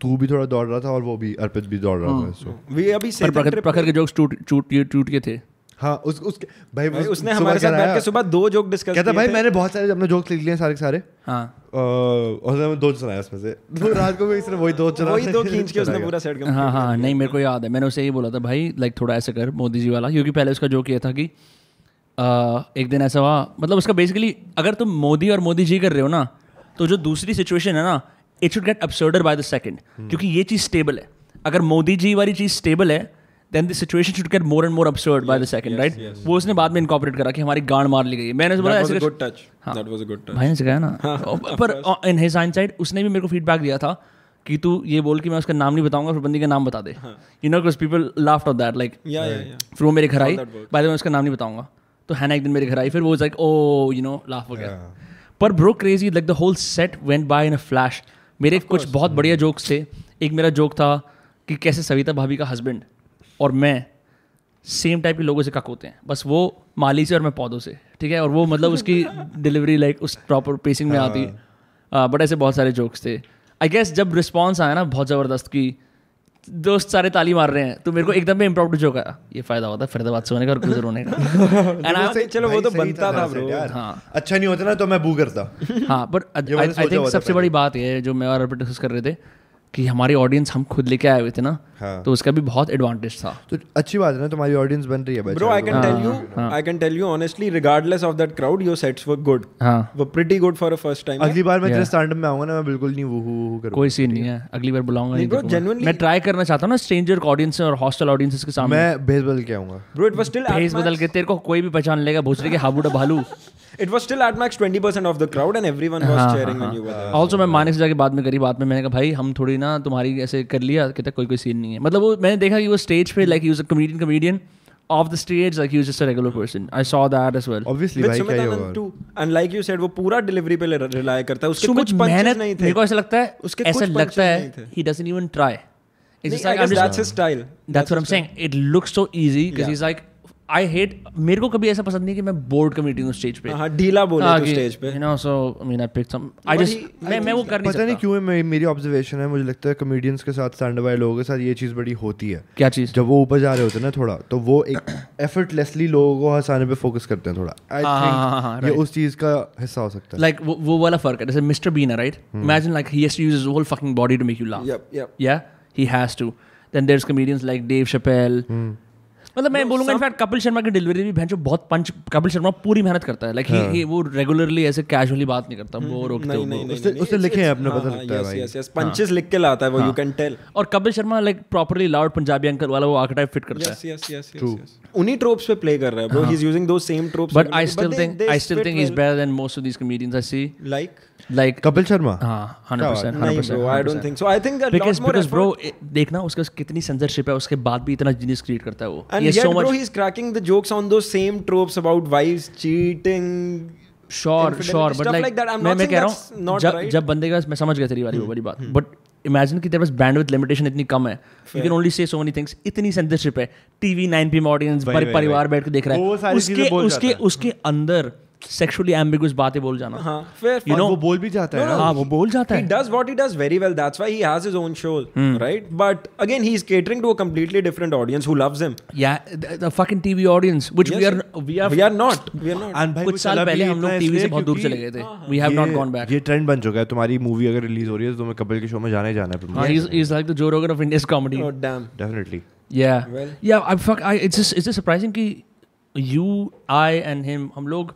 तू भी थोड़ा दौड़ रहा था और वो भी अर्पित भी दौड़ रहा था अभी पर प्रखर के जोक्स टूट टूट टूट के थे। हाँ उस उसके भाई, भाई, उसने सुबह हमारे साथ बैठ के सुबह दो जोक डिस्कस कहता भाई मैंने बहुत सारे अपने जोक्स लिख लिए सारे के सारे। हाँ। और दो सुनाया उसमें से। तो रात को भी इसने वही दो चला वही दो खींच के उसने पूरा सेट हाँ हाँ नहीं मेरे को याद है। मैंने उसे यही बोला था भाई लाइक थोड़ा ऐसे कर मोदी जी वाला। क्योंकि पहले उसका जो किया था कि एक दिन ऐसा हुआ मतलब उसका बेसिकली अगर तुम मोदी और मोदी जी कर रहे हो ना तो जो दूसरी सिचुएशन है ना it should get absurder by the second क्योंकि ये चीज़ स्टेबल है। अगर मोदी जी वाली चीज़ स्टेबल है then the situation should get more and more absurd by the second right वो उसने बाद में इनकॉपरेट करा कि हमारी गांड मार ली गई है। मैंने बोला ऐसे good touch that was a good touch भाई ने सिखाया ना। पर इन हिज साइड उसने भी मेरे को फीडबैक दिया था कि तू ये बोल कि मैं उसका नाम नहीं बताऊँगा फिर बंदी का नाम बता दे। You know because people laughed off that like फिर वो मेरे घर आई। works. बाद में उसका नाम नहीं बताऊँगा। तो हैना एक दिन मेरे घर आई फिर वो like oh you know laugh हो गया। पर bro crazy like the whole set went by in a flash मेरे कुछ बहुत बढ़िया जोक्स थे। एक मेरा जोक था कि कैसे सविता भाभी का हस्बैंड और मैं सेम टाइप के लोगों से कक होते हैं। बस वो माली से और मैं पौधों से ठीक है? और वो मतलब उसकी डिलीवरी लाइक उस प्रॉपर पेसिंग में आती। बट ऐसे बहुत सारे जोक्स थे। आई गेस जब रिस्पॉन्स आया ना बहुत ज़बरदस्त की दोस्त सारे ताली मार रहे हैं तो मेरे को एकदम में इम्प्रोव जोक आया। ये फ़ायदा होता है फरीदाबाद से होने का और गुजर होने का। सही- चलो, वो तो बनता था. यार। हाँ। अच्छा नहीं होता ना तो मैं बू करता। हाँ बट आई थिंक सबसे बड़ी बात ये है जो मैं और डिस्कस कर रहे थे कि हमारी ऑडियंस हम खुद लेके आए हुए थे ना हाँ। तो उसका भी बहुत एडवांटेज था तो अच्छी बात है ना तुम्हारी ऑडियंस बन रही है Bro, I can tell you, हाँ. I can tell you honestly, regardless of that crowd, your sets were good. हाँ Were pretty good for a अगली बार मैं. तेरे स्टैंड में आऊँगा ना मैं बिल्कुल नहीं वो वो करूँगा कोई सीन नहीं है अगली बार बुलाऊँगा नहीं देखूँगा। genuinely- मैं ट्राई करना चाहता हूँ ना स्ट्रेंजर ऑडियंस और हॉस्टल ऑडियंसेस के सामने मैं भेज बदल के आऊँगा it was still at भेस बदल के तेरे को कोई भी पहचान लेगा भूसरे के हाबूडा भालू it was still at max 20% of the crowd and everyone was cheering when you were there. Also मैं मानिक से जाके बाद में करी बात में मैंने कहा भाई हम थोड़ी ना तुम्हारी ऐसे कर लिया कहता कोई कोई सीन नहीं है मतलब वो मैंने देखा कि वो स्टेज पे like use a comedian comedian of the stage like use just a regular person I saw that as well obviously भाई क्या ही होगा too and like you said वो पूरा डिलीवरी पे रिलाय करता है उसके कुछ पंचेस मेहनत नहीं थे मेरे को ऐसा लगता है उसके ऐसा कुछ लगता है नहीं थे। He doesn't even try it's नहीं, like that's that's his style. That's what I'm saying. It looks so easy because Yeah. he's like I hate मेरे को कभी ऐसा पसंद नहीं कि मैं बोर्ड कमेटी हूँ स्टेज पे। हाँ ढीला बोले हाँ, तो स्टेज पे। so I mean I picked some I But just he- मैं मैं वो कर नहीं पता नहीं क्यों है मेरी ऑब्जर्वेशन है मुझे लगता है कॉमेडियंस के साथ स्टैंड वाले लोगों के साथ ये चीज़ बड़ी होती है। क्या चीज़? जब वो ऊपर जा रहे होते हैं ना थोड़ा तो वो एक एफर्टलेसली लोगों को हंसाने पे फोकस करते हैं थोड़ा। आई हाँ, हाँ, हाँ, हाँ, थिंक ये उस चीज़ का हिस्सा हो सकता है। Like वो वाला फ़र्क है जैसे मिस्टर बीन है right imagine like he has to use his whole fucking body to make you laugh yep. yeah? He has to. Then there's comedians like Dave Chappelle मतलब मैं बोलूँगा इनफैक्ट कपिल शर्मा की डिलीवरी भी भैंचो बहुत पंच कपिल शर्मा पूरी मेहनत करता है। Like he. वो रेगुलरली ऐसे कैजुअली बात नहीं करता वो रोकते नहीं नहीं उसने- उसने लिखे हैं अपने, हाँ, पता हाँ, लगता है yes, भाई। yes, yes. पंचेस लिख के लाता है वो यू कैन टेल और Kapil Sharma like properly loud Punjabi uncle वाला वो आर्केटाइप फिट करता है। yes yes yes yes, yes उन्हीं ट्रोप्स पे प्ले कर रहा है bro he. Is using those same tropes but I still think I still think he is better than most of these comedians I see like like Kapil Sharma? हाँ 100% 100% bro I don't think so I think because because bro देखना उसका कितनी censorship है उसके बाद भी इतना genius create करता है वो। And ये yet, so bro, much he's cracking the jokes on those same tropes about wives cheating. Sure sure but like मैं मैं कह रहा that's हूँ जब. जब बंदे का मैं समझ गया तेरी वाली वो वाली बात। बट इमेजिन कि तेरे पास बैंडविड्थ लिमिटेशन इतनी कम है। You can only say so many things इतनी सेंसरशिप है। टीवी 9 पीएम ऑडियंस परिवार बैठ के देख रहा वो है उसके उसके उसके अंदर सेक्सुअली एम्बिगस बातें बोल जाना। यू नो वो बोल भी जाता है हाँ वो बोल जाता है। He does what he does very well that's why he has his own show right but again he is catering to a completely different audience who loves him या the fucking TV audience which we are we are we are not we are not कुछ साल पहले हम लोग TV से बहुत दूर चले गए थे। We have not gone back ये ट्रेंड बन चुका है तुम्हारी मूवी अगर रिलीज़ हो रही है तो मैं कपिल के शो में जाने ही जाना है हाँ ही इज़ लाइक द जो of Indian comedy not damn definitely या या I fuck I it's it's surprising कि यू आई एंड हिम हम लोग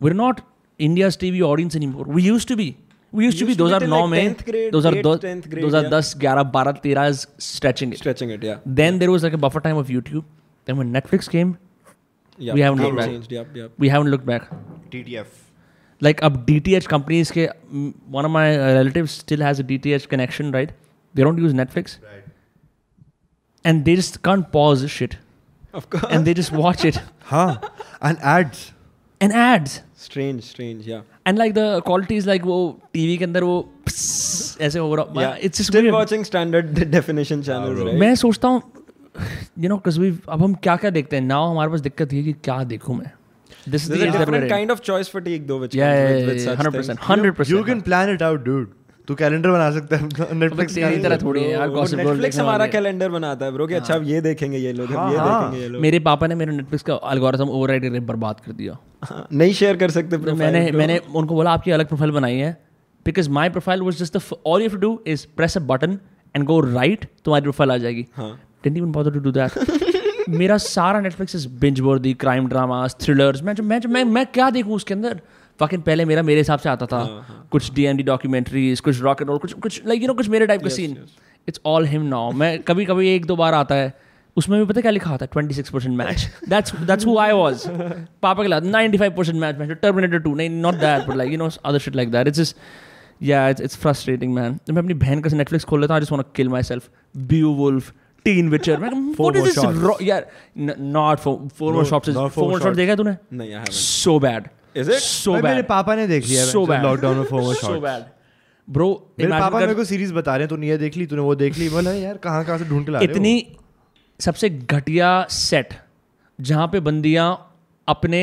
We're not India's TV audience anymore. We used to be. We used, used to be. Those to be are like eh? grade, those are 10th grade, those are yeah. 10, 11, 12, 13 stretching it. Stretching it, yeah. Then there was like a buffer time of YouTube. Then when Netflix came, we haven't looked back. Changed, yep, yep. We haven't looked back. DTF. Like up DTH companies, ke, one of my uh, relatives still has a DTH connection, right? They don't use Netflix. Right. And they just can't pause this shit. Of course. And they just watch it. huh. And ads. And ads. Strange strange या and like the quality is like वो TV के अंदर वो ऐसे over it's still watching standard definition channel मैं सोचता हूँ you know cuz we अब हम क्या-क्या देखते हैं? नाउ हमारे पास दिक्कत ये कि क्या देखूँ मैं? This is the different kind of choice fatigue though which with with such 100% 100% you can plan it out dude तू कैलेंडर बना सकता है। नेटफ्लिक्स तेरी तरह थोड़ी है यार गॉसिप गर्ल Netflix हमारा कैलेंडर बनाता है ब्रो कि अच्छा अब ये देखेंगे ये लोग अब ये हाँ, देखेंगे ये लोग। मेरे पापा ने मेरे नेटफ्लिक्स का एल्गोरिथम ओवरराइड करके बर्बाद कर दिया। हाँ, नहीं शेयर कर सकते तो मैंने मैंने उनको बोला आपकी अलग प्रोफ़ाइल बनाई है। Because my profile was just all you to do is press a button and go right तुम्हारी प्रोफ़ाइल आ जाएगी। हाँ। Didn't even bother to do that मेरा सारा Netflix is binge worthy crime dramas thrillers मैं जो मैं जो मैं मैं क्या देखूँ उसके अंदर? फकिंग पहले मेरा मेरे हिसाब से आता था। कुछ डी एम डी डॉक्यूमेंट्रीज कुछ रॉक एंड रोल कुछ कुछ लाइक यू नो कुछ मेरे टाइप का scene it's all him now मैं कभी कभी एक दो बार आता है उसमें भी पता क्या लिखा होता है? Twenty six percent match that's that's who I was पापा के लाद ninety five percent match match terminator two नहीं not that but like you know other shit like that it's just या इट्स इट्स फ्रस्ट्रेटिंग मैन मैं अपनी बहन का Netflix खोल लेता हूँ I just want kill myself Beowulf teen Witcher मैं व्हाट इज़ दिस यार not four four more shots four more shot देखा तूने? नहीं so bad Is it? So भाई, मेरे पापा ने देख लिया So bad. लॉकडाउन में फोमो सो बैड ब्रो मेरे पापा मेरे को सीरीज़ बता रहे हैं तूने ये देख ली तूने वो देख ली बोला यार कहाँ कहाँ से ढूंढ के ला रहे हो? इतनी सबसे घटिया सेट जहाँ पे बंदियाँ अपने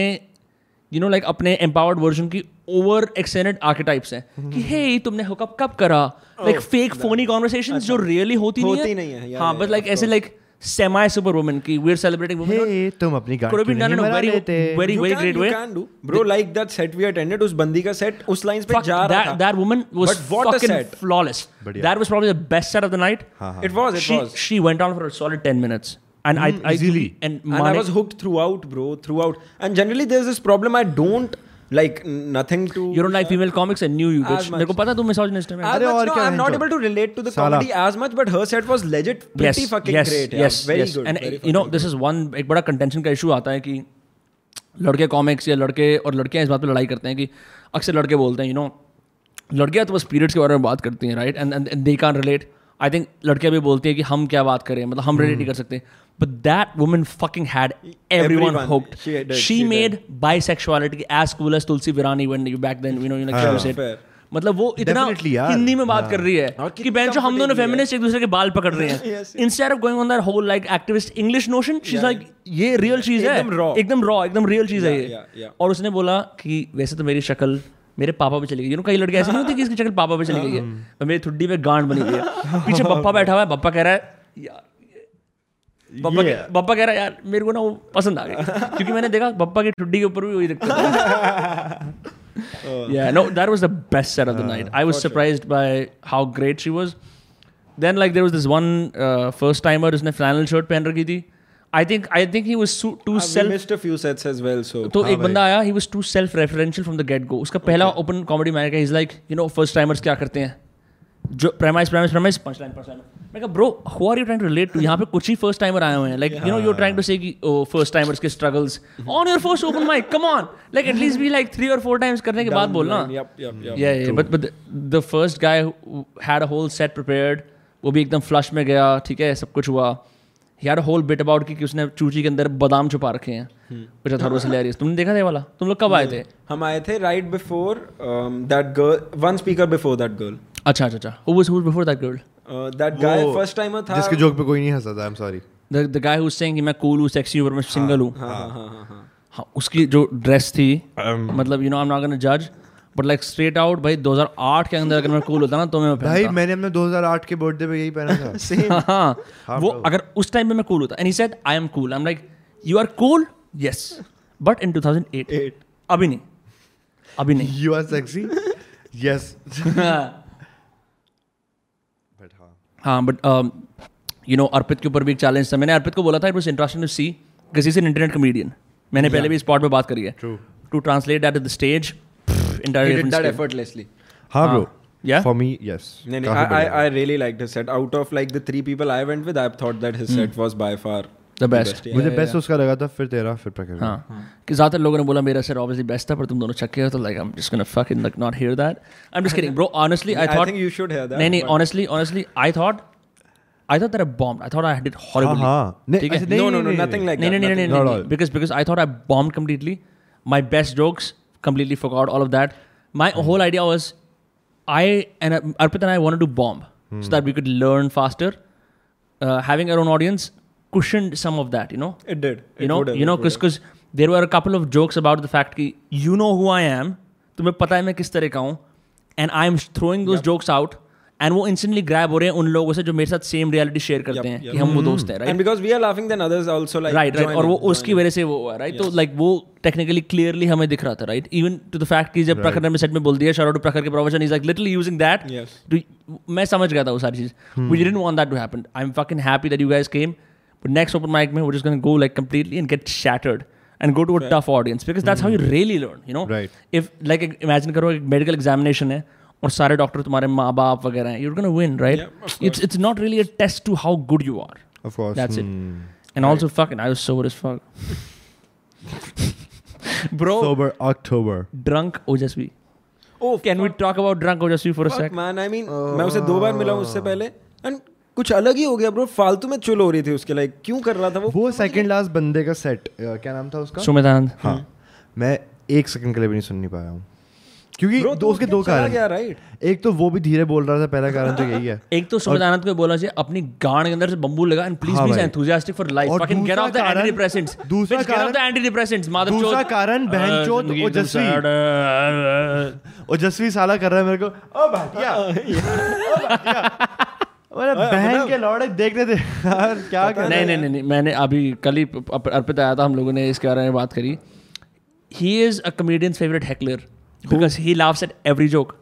यू नो लाइक अपने एम्पावर्ड वर्जन की ओवर एक्सटेंडेड आर्किटाइप्स हैं। कि हे तुमने हुकअप कब करा? लाइक फेक फोनी कॉन्वर्सेशंस जो रियली होती नहीं होती है। नहीं है, हाँ बट लाइक ऐसे लाइक सेमी सुपर वुमेन की we are celebrating women hey तुम अपनी गाड़ी could have been done in a very very You very can- great you way can do. Bro, like that set we attended, उस बंदी का set उस lines पे Fuck, जा रहा that, woman was But what a fucking set. flawless. बढ़िया। That was probably the best set of the night. हाँ हाँ It was, it she was. she went on for a solid ten minutes, and mm, I, I easily. and, And I was hooked throughout, bro, throughout. And generally there's this problem I don't like nothing to. you don't like female comics. I knew you, bitch. मेरे को पता तू misogynist है. As अरे much, और क्या I'm not तो? able to relate to the comedy as much, but her set was legit pretty yes, fucking yes, great. yes, yeah. Very yes. good. And very you know, this is one एक बड़ा contention का issue आता है कि लड़के comics या लड़के और लड़कियाँ इस बात पे लड़ाई करते हैं कि अक्सर लड़के बोलते हैं यू नो लड़कियाँ तो बस पीरियड्स के बारे में बात करती हैं right and and they can relate I think लड़कियाँ भी बोलती हैं कि हम क्या बात करें मतलब हम रिलेट नहीं कर सकते। But that woman fucking had everyone Everyone. hooked. She did, she she made bisexuality as cool as tulsi virani when you back then you know you like हाँ, said. मतलब वो इतना हिंदी में बात हाँ। कर रही है कि कितनी बेंचो हम दोनों फेमिनिस्ट एक दूसरे के बाल पकड़ रहे हैं। Instead of going on that whole like activist English notion she is like ये रियल चीज़ है. एकदम रॉ एकदम रियल चीज़ है ये. और उसने बोला कि वैसे तो मेरी शक्ल मेरे पापा पे चली गई। यू नो कई लड़के ऐसे नहीं होते कि इसकी शक्ल पापा पे चली गई है। हाँ। और मेरी ठुड्डी पे गांड बनी हुई है। पीछे बप्पा बैठा हुआ है बप्पा कह रहा है यार बप्पा Yeah. कह- रहा है यार मेरे को ना वो पसंद आ गई। क्योंकि मैंने देखा बप्पा की ठुड्डी के ऊपर भी वही दिखता है। Yeah no that was the best set of the night. I was surprised by how great she was. Then like there was this one uh, first timer जिसने flannel shirt पहन रखी थी। I think I think he was too self missed a few sets as well so तो एक बंदा आया he was too self referential from the get go उसका पहला ओपन कॉमेडी मैन का is like you know first timers क्या करते हैं? जो premise premise premise punch line मैं कहा bro who are you trying to relate to यहाँ पे कुछ ही फ़र्स्ट टाइमर आए हुए हैं. Like you know you are trying to say कि ओ फ़र्स्ट टाइमर्स के struggles on your first open mic come on like at least be like 3 और 4 टाइम्स करने के बाद बोलना। या या but but the first guy had a whole set prepared वो भी एकदम फ्लश में गया ठीक है सब कुछ हुआ। यार होल बिट अबाउट की उसने चूची के अंदर बादाम छुपा रखे हैं तुमने देखा था वाला? तुम लोग कब आए थे? हम आए थे right before that girl one speaker before that girl अच्छा अच्छा who before that girl that guy first time था। जिसके जोक पे कोई नहीं हंसा I am sorry the the guy who saying कि मैं कूल हूँ सेक्सी हूँ पर मैं सिंगल हूँ हाँ। हाँ हाँ हाँ उसकी जो ड्रेस थी um, मतलब you know I am not gonna जज बट लाइक स्ट्रेट आउट भाई 2008 के अंदर अगर मैं कूल होता ना तो मैं भाई मैंने अपने 2008 के बर्थडे पे यही पहना था। हाँ। वो अगर उस टाइम में मैं कूल होता। And he said I am cool I am like you are cool yes but in 2008 Eight. अभी नहीं। अभी नहीं। You are sexy yes but हाँ। हाँ बट यू नो अर्पित के ऊपर भी एक चैलेंज था। मैंने अर्पित को बोला था it was interesting to see because is an internet comedian मैंने पहले भी स्पॉट पे बात करी है। True. To translate that the stage He entirely did that effortlessly. हाँ bro Yeah? For me yes No, no, I, I, I really liked his set. Out of like the three people I went with, I thought that his set was by far the best yeah. मुझे best उसका लगा था फिर तेरा फिर प्रकाश हाँ कि ज़्यादातर लोगों ने बोला मेरा सर ऑब्वियसली बेस्ट था पर तुम दोनों चक्के हो तो like I'm just gonna fucking like not hear that I'm just kidding bro honestly I I thought think you should hear that. नहीं नहीं but- honestly honestly I thought I thought that I bomb I thought I did हाँ horribly हाँ नहीं, ठीक है? ऐसे नहीं, No, no, नहीं, no, नहीं, nothing like नहीं that. नहीं नहीं nothing. नहीं Not नहीं all. because because I thought I bombed completely. My best jokes completely forgot all of that. My Hmm. whole idea was I and uh, Arpit and I wanted to bomb Hmm. so that we could learn faster. Uh, having our own audience cushioned some of that, you know. It did. You It know, would have, you know, it would because there were a couple of jokes about the fact कि you know who I am, तुम्हें पता है मैं किस तरह का हूँ, and I am throwing those jokes out, and वो instantly grab हो रहे हैं उन लोगों से जो मेरे साथ same reality share करते हैं. कि हम वो दोस्त हैं? And because we are laughing, then others also like. Right right और वो उसकी वजह से वो हुआ राइट तो लाइक वो टेक्निकली क्लियरली हमें दिख रहा था right even to the fact कि जब प्रखर ने सेट में बोल दिया शाउट टू प्रखर के profession is like literally using that Yes. मैं समझ गया था वो सारी चीज़। We didn't want that to happen I am fucking happy that you guys came but next open mic में we just gonna go like completely and get shattered and go to a tough audience because that's how you really learn you know Right. If like imagine करो एक medical examination है और सारे doctor तुम्हारे माँ बाप वगैरह हैं you're gonna win right it's it's not really a test to how good you are of course That's it. Hmm. And also, fucking, I was sober as fuck. Bro, sober October drunk Ojasvi. Oh, Can we talk about drunk Ojasvi for a fuck, sec? man. I mean, मैं उसे दो बार मिला हूँ उससे पहले and कुछ अलग ही हो गया ब्रो फालतू में चुल हो रही थी उसके लाइक क्यों कर रहा था वो वो सेकंड लास्ट बंदे का सेट क्या नाम था उसका Anand. हाँ मैं एक सेकंड के लिए भी नहीं सुन नहीं पाया हूँ क्योंकि दो उसके दो कारण गया राइट एक तो वो भी धीरे बोल रहा था पहला कारण तो यही है। एक तो सुमित आनंद को बोलना चाहिए अपनी गांड के अंदर से बम्बू लगा एंड प्लीज़ बी भाई। Enthusiastic for life fucking get off the antidepressants दूसरा of the antidepressants Madhav दूसरा कारण बहनचोद ओजस्वी। ओजस्वी साला कर रहा है मेरे को ओ भाटिया बहन के लौड़े देखने थे। यार क्या कर नहीं नहीं नहीं मैंने अभी कल ही अर्पित आया था हम लोगों ने इसके बारे में बात करी। He is a comedians favourite heckler because he laughs at every joke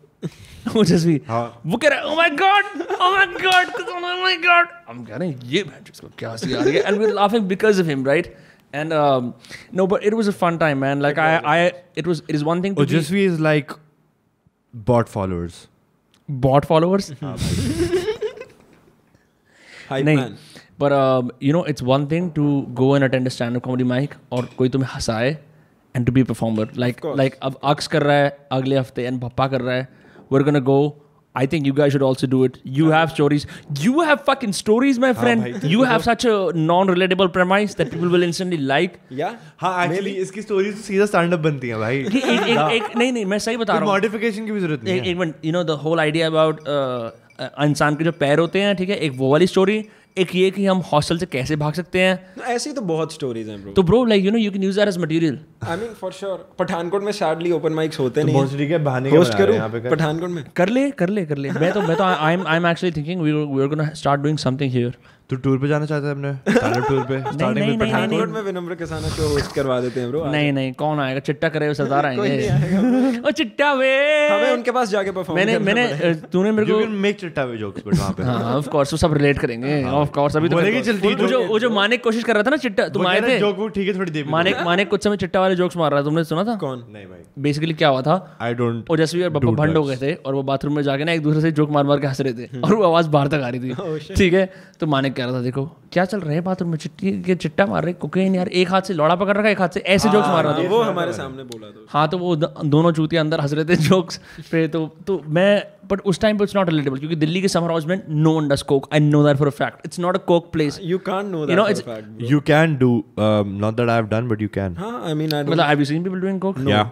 Ojasvi. हाँ। वो कह रहा है oh my god oh my god oh my god हम कह रहे हैं ये बहन इसको क्या हँसी आ रही है and we're laughing because of him right and um, no but it was a fun time man like I I it was it is one thing to be Ojasvi is like bot followers bot followers hype नहीं man पर you know it's one thing to go and attend stand up comedy mic और कोई तुम्हें हंसाए and to be performer like like अब अक्स कर रहा है अगले हफ़्ते एंड भप्पा कर रहा है we're gonna go I think you guys should also do it. You have stories. You have fucking stories, my friend. You have such a non-relatable premise that people will instantly like. Yeah. हाँ actually इसकी story तो सीधा stand up बनती है भाई एक, एक, एक, एक, नहीं नहीं मैं सही बता रहा हूँ मॉडिफिकेशन की भी ज़रूरत नहीं है एक minute you know the whole idea about इंसान के जो पैर होते हैं ठीक है एक वो वाली स्टोरी एक ये कि हम हॉस्टल से कैसे भाग सकते हैं? ऐसी तो बहुत स्टोरीज हैं ब्रो तो bro like you know you can use that as material I mean for sure Pathankot में सैडली ओपन माइक्स होते तो नहीं भोसड़ी के बहाने के होस्ट करूँ? यहाँ पे कर। पठानकोट में? कर ले कर ले कर ले। मैं तो मैं तो I am I am actually thinking we we are gonna start doing something here तू टूर पे जाना चाहता है अपने स्टैंड अप टूर पे स्टार्टिंग में पठानकोट में विनम्र किसाना शो होस्ट करवा देते हैं ब्रो नहीं नहीं कौन आएगा? चिट्टा करे सरदार कोई नहीं आएँगे ओ चिट्टा वे! हमें उनके पास जाके परफॉर्म मैंने मैंने तूने मेरे यू को कैन मेक चिट्टा वे जोक्स बट वहाँ पे। हाँ ऑफ़ कोर्स वो सब रिलेट करेंगे। ऑफ़ कोर्स अभी तो बोलेगी चलती वो जो वो जो मानिक कोशिश कर रहा था ना चिट्टा तुम आए थे? जोक वो ठीक है थोड़ी देर मानिक मानिक कुछ समय चिट्टा वाले जोक्स मार रहा था तुमने सुना था? कौन? नहीं भाई। बेसिकली क्या हुआ था? आई डोंट ओजस्वी और बप्पा भंड हो गए थे और वो बाथरूम में जाके ना एक दूसरे से जोक मार मार के हंस रहे थे और वो आवाज़ बाहर तक आ रही थी। ठीक है? तो मानिक कह रहा था देखो क्या चल रहा है बाथरूम में? चिट्टी के चिट्टा मार रहे कोकेन यार एक हाथ से लौड़ा पकड़ रखा है, एक हाथ से ऐसे जोक्स मार रहा था। वो हमारे सामने बोला तो हाँ तो वो दोनों चूतिया अंदर हंस रहे थे जोक्स पे तो तो मैं बट उस टाइम पे इट्स नॉट रिलेटेबल क्योंकि दिल्ली के समर हाउस में no one does coke I know that for a fact it's not a coke place you can't know that it's- for fact you can do um, not that I have done but you can. हाँ आई mean I मतलब have you seen people doing coke yeah.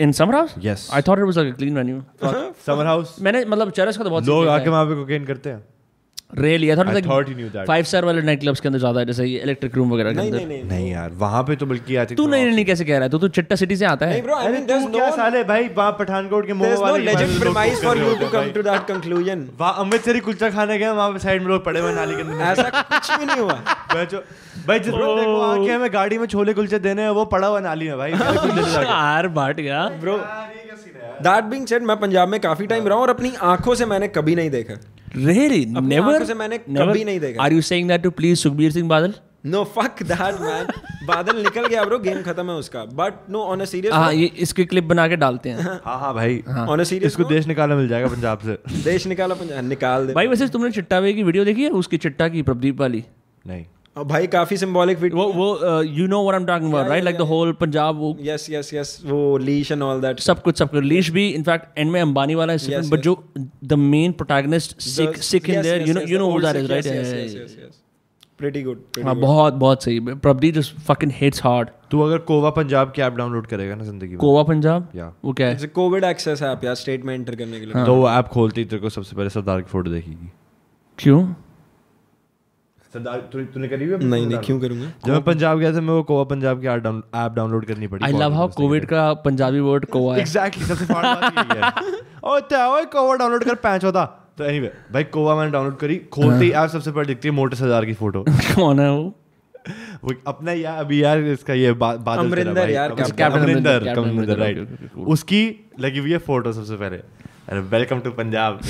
In summer house yes. I thought it was like a clean venue summer house? मैंने मतलब चरस का तो बहुत लोग आके वहाँ पे कोकेन करते हैं। I thought I like five star वाले नाइट क्लब्स के अंदर ज़्यादा है जैसे इलेक्ट्रिक रूम वगैरह के अंदर। नहीं नहीं नहीं यार वहाँ पे तो बल्कि आई तू नहीं नहीं कैसे कह रहा है? तू तो चिट्टा सिटी से आता है। नहीं ब्रो आई अरे मीन तू देयर इज़ क्या नो साले भाई? वहाँ पठानकोट के no वाले legit premise for you to come to that conclusion. वहाँ अमृतसरी कुलचा खाने गए वहाँ पे साइड में लोग पड़े हुए नाली के अंदर। ऐसा कुछ भी नहीं हुआ। भाई जिस को आके हमें गाड़ी में छोले कुलचे देने हैं वो पड़ा हुआ नाली में भाई। यार बाट गया। ब्रो दैट बीइंग सेड मैं पंजाब में काफ़ी टाइम रहा हूँ और अपनी आँखों से मैंने कभी नहीं देखा। Really? never? से मैंने कभी नहीं देखा। are you saying that to please Sukhbir Singh Badal no fuck that man Badal निकल गया ब्रो गेम खत्म है उसका. But no on a serious हाँ ये इसके क्लिप बना के डालते हैं। हाँ हाँ भाई। ऑन अ सीरियस इसको देश निकाला मिल जाएगा पंजाब से। देश निकाला पंजाब निकाल दे। भाई वैसे तुमने चिट्टा वे की वीडियो देखी है? उसकी चिट्टा की प्रदीप वाली। नहीं। भाई काफ़ी सिंबॉलिक वो वो you know what I am talking about right like the whole Punjab वो यस यस यस वो लीश एंड ऑल दैट सब कुछ सब कुछ। लीश भी इनफैक्ट एंड में अंबानी वाला है बट जो the main protagonist sick sick in there you know you know who that is right pretty good हाँ बहुत बहुत सही। Probably just fucking hits hard तू अगर कोवा पंजाब की ऐप डाउनलोड करेगा ना ज़िंदगी में। गोवा पंजाब? या वो क्या है? इट्स कोविड एक्सेस ऐप यार स्टेट में एंटर करने के लिए। तो वो ऐप खोलती ही तेरे को सबसे पहले सरदार की फ़ोटो देखेगी। क्यों? सरदार तूने करी हुई नहीं नहीं क्यों करूँगा? जब मैं पंजाब गया था मैं वो कोवा पंजाब की ऐप डाउनलोड करनी पड़ी आई लव हाउ कोविड का। पंजाबी वर्ड गोवा है। एग्जैक्टली सबसे फाड़ बात यही है। ओ त्या ओए कोवा डाउनलोड कर पैंच होता। तो एनीवे भाई कोवा मैंने डाउनलोड करी। खोलते ही। ऐप सबसे पहले दिखती है मोटे सरदार की फ़ोटो कौन है वो? वो अपना यार अभी यार इसका ये अमरिंदर यार, अमरिंदर अमरिंदर, राइट. उसकी लगी हुई है फ़ोटो सबसे पहले। अरे वेलकम टू पंजाब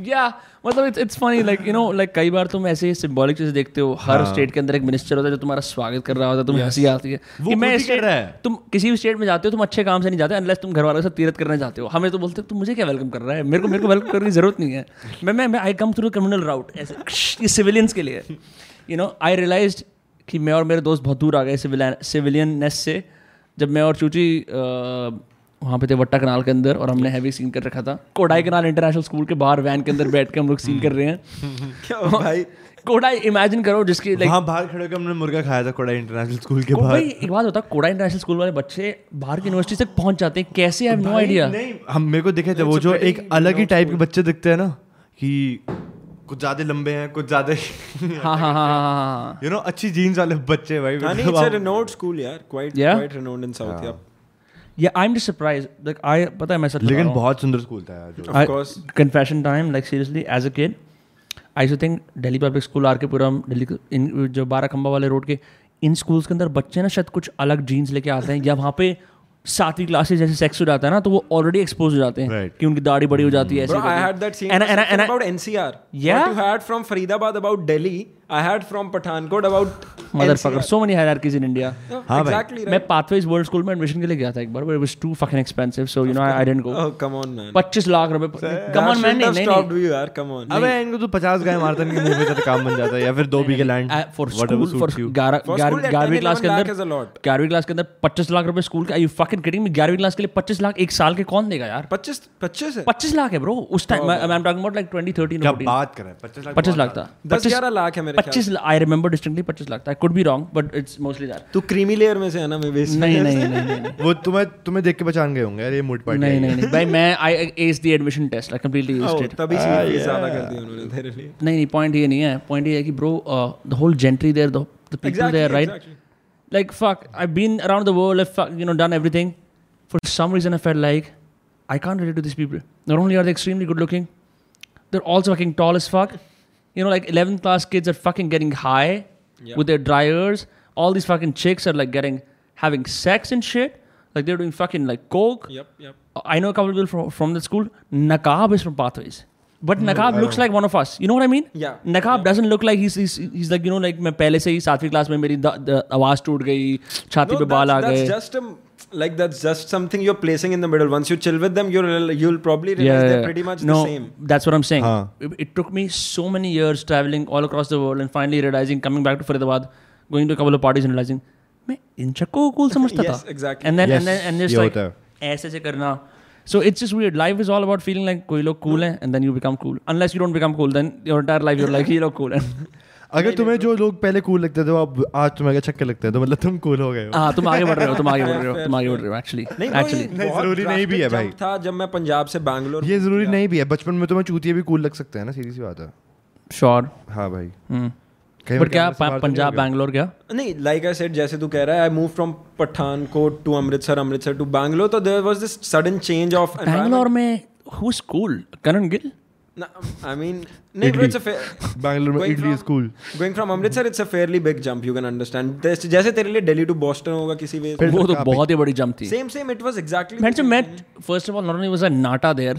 या मतलब it's it's funny like you know like कई बार तुम ऐसे सिंबॉलिक चीज़ें देखते हो हर हाँ। स्टेट के अंदर एक मिनिस्टर होता है जो तुम्हारा स्वागत कर रहा होता है तुम्हें हँसी आती है। कि मैं ही रहा है। तुम किसी भी स्टेट में जाते हो तुम अच्छे काम से नहीं जाते अनलेस तुम घर वालों से साथ तीरथ करने जाते हो। हमें तो बोलते हो तुम मुझे क्या वेलकम कर रहा है? मेरे को मेरे को वेलकम करने की ज़रूरत नहीं है। मैं मैं I come through criminal route ऐसे ये सिविलियंस के लिए। यू नो आई रियलाइज़ कि मैं और मेरे दोस्त बहुत दूर आ गए सिविलियन सिविलियननेस से। जब मैं और चूची वहाँ पे थे वट्टा कनाल के अंदर और हमने हैवी सीन कर रखा था। कोडाई कनाल इंटरनेशनल स्कूल के बाहर वैन के अंदर बैठ के हम लोग सीन कर रहे हैं। क्या भाई? कोडाई इमेजिन करो जिसकी लाइक वहाँ बाहर खड़े होकर हमने मुर्गा खाया था कोड़ा इंटरनेशनल स्कूल के बाहर। भाई एक बात होता है कोडा इंटरनेशनल स्कूल वाले बच्चे बाहर की यूनिवर्सिटी तक पहुँच जाते हैं कैसे? आई नो आइडिया नहीं हम मेरे को दिखे थे वो जो एक अलग ही टाइप के बच्चे दिखते हैं ना कि कुछ ज़्यादा लंबे हैं कुछ ज़्यादा हाँ हाँ हाँ हाँ हाँ यू नो अच्छी जीन्स वाले बच्चे भाई। हाँ अ रिनोड स्कूल यार quite? Quite renowned in south yeah yeah I am just surprise like I पता है मैं सच लेकिन बहुत सुंदर स्कूल था यार जो Of course. Confession time like seriously as a kid I so think Delhi public school R K Puram Delhi जो बारह खंबा वाले रोड के इन स्कूल्स के अंदर बच्चे ना शायद कुछ अलग जीन्स लेके आते हैं या वहाँ पे सातवीं क्लास से जैसे सेक्स हो जाता है ना तो वो ऑलरेडी एक्सपोज हो जाते हैं Right. कि उनकी दाढ़ी बड़ी हो जाती है ऐसे Bro, I करके। had that scene And I- and I- and I- about You I had from Pathankot about Motherfucker, so many hierarchies in India. Yeah, हाँ exactly मैं right. पाथवेज वर्ल्ड स्कूल में एडमिशन के लिए गया था एक बार but it was too fucking expensive so you know I didn't go Oh, come on, man. 25 lakh रुपए कम That ऑन मैन नहीं नहीं। stopped you, यार. Come on. अबे इनको तो पचास गाय मारता है, इनके मुँह पे तो काम बन जाता है या फिर दो बीघे land for school for For school, yeah, 10, 11वीं क्लास के अंदर lakh is 11वीं क्लास के अंदर 25 लाख रुपए स्कूल के you fucking fucking kidding me? 11वीं क्लास के लिए 25 लाख एक साल के कौन देगा यार? पच्चीस पच्चीस है। 25 लाख है ब्रो उस time I am talking about like 2013 क्या बात कर रहे हैं पच्चीस लाख 25 लाख था। दस ग्यारह लाख है 25 आई रिमेंबर डिस्टिंक्टली 25 लाख था। Could be wrong but it's mostly that तू क्रीमी लेयर में से है ना मैं बेस नहीं नहीं नहीं वो तुम्हें तुम्हें देख के पहचान गए होंगे यार ये मूड पार्टी नहीं नहीं भाई मैं I as the admission test I completely used it तभी फ़ीस ज़्यादा कर दी उन्होंने तेरे लिए। नहीं नहीं पॉइंट ये नहीं है। पॉइंट ये है कि bro the whole gentry there the people there right like fuck i've been around the world i've fuck, you know done everything. For some reason i felt like i can't relate to these people. Not only are they extremely good looking they're also fucking tall as fuck. you know like 11th class kids are fucking getting high Yeah. with their dryers all these fucking chicks are like getting having sex and shit like they're doing fucking like coke Yep, yep. I know a couple people from, from the school. Nakab is from Pathways. But Nakab looks like one of us. You know what I mean? Yeah. Nakab doesn't look like he's, he's he's like you know like मैं पहले से ही सातवीं class में मेरी the- the- आवाज टूट गई छाती No, पे बाल आ that's, गए that's just a like that's just something you're placing in the middle. Once you chill with them, you'll you'll probably realize yeah, they're yeah. pretty much no, the same. That's what I'm saying. हाँ. It, it took me so many years traveling all across the world and finally realizing, coming back to Faridabad, going to a couple of parties and realizing, मैं इन चक्कों को cool समझता Yes, था. exactly. And then Yes, and then and just ये like होता है. ऐसे से करना. So it's just weird. Life is all about feeling like कोई लोग cool हैं and then you become cool. Unless you don't become cool, then your entire life you're like ये लोग cool हैं. अगर तुम्हें जो लोग पहले कूल लगते थे वो अब आज तुम्हें अगर छक्के लगते हैं तो मतलब तुम कूल हो गए हो हाँ तुम आगे बढ़ रहे हो तुम आगे बढ़ रहे हो तुम आगे बढ़ रहे हो actually नहीं bro, actually ये नहीं, ज़रूरी नहीं भी है भाई। था जब मैं पंजाब से बैंगलोर ये ज़रूरी नहीं भी है बचपन में तुम्हें चूतिए भी कूल लग सकते हैं ना सीधी सी बात है sure. हाँ भाई हम्म. कहीं क्या तो पंजाब हो गया? बैंगलोर क्या? नहीं लाइक आई सेड जैसे तू कह रहा है I move from Pathankot to Amritsar Amritsar to Bangalore तो there was this sudden change of Bangalore में who's cool? Karan Gill? I mean नहीं bro, it's a fair, Bangalore में Going idli from- school going from Amritsar it's a fairly big jump you can understand जैसे तेरे लिए Delhi to Boston होगा किसी वे फिर- वो तो बहुत ही बड़ी जंप थी. Same same it was exactly Man, so met first of all, not only was I nata there,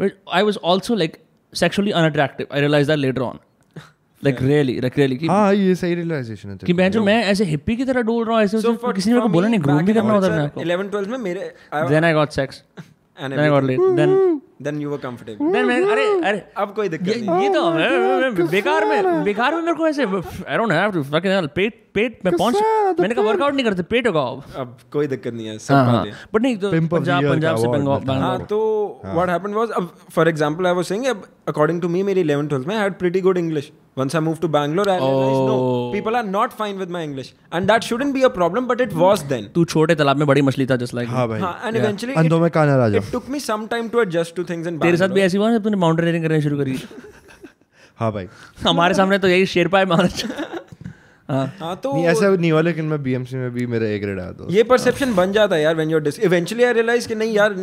but I was also like sexually unattractive. I realized that later on. Like really, like really. कि, हाँ ये सही realisation है कि मैं जो मैं ऐसे हिप्पी की तरह डोल रहा हूँ ऐसे उसमें किसी ने मेरे को बोला नहीं ग्रूम भी करना होता है मेरे 11 12 में मेरे then I got sex and then I got laid. Then then you were comfortable. Then मैं अरे अरे अब कोई दिक्कत नहीं। ये तो मैं- मैं- मैं- बेकार में बेकार में मेरे को ऐसे I don't have to fucking hell पेट पेट में पहुँच मैंने कहा वर्कआउट नहीं करते पेट होगा। अब अब कोई दिक्कत नहीं है सब हाँ हाँ। बट नहीं तो पंजाब पंजाब से बंगाल है। हाँ तो व्हाट हैपेंड वाज अब for example I was saying according to me मेरी 11 12 में I had pretty good English once i moved to bangalore i realized no Oh. people are not fine with my english. And that shouldn't be a problem but it was then. तू छोटे तालाब में बड़ी मछली था just like हाँ भाई। हाँ, and eventually अंधों it, में काना राजा। it took me some time to adjust to things in तेरे साथ भी ऐसी हुआ जब तूने माउंटेनियरिंग करनी शुरू करी? हाँ भाई। हमारे सामने तो यही शेरपा है महाराज। हाँ हाँ तो नहीं ऐसा नहीं हुआ लेकिन मैं बीएमसी में भी मेरा ए ग्रेड आया था ये परसेप्शन बन जाता है यार when you eventually I realise कि नहीं यार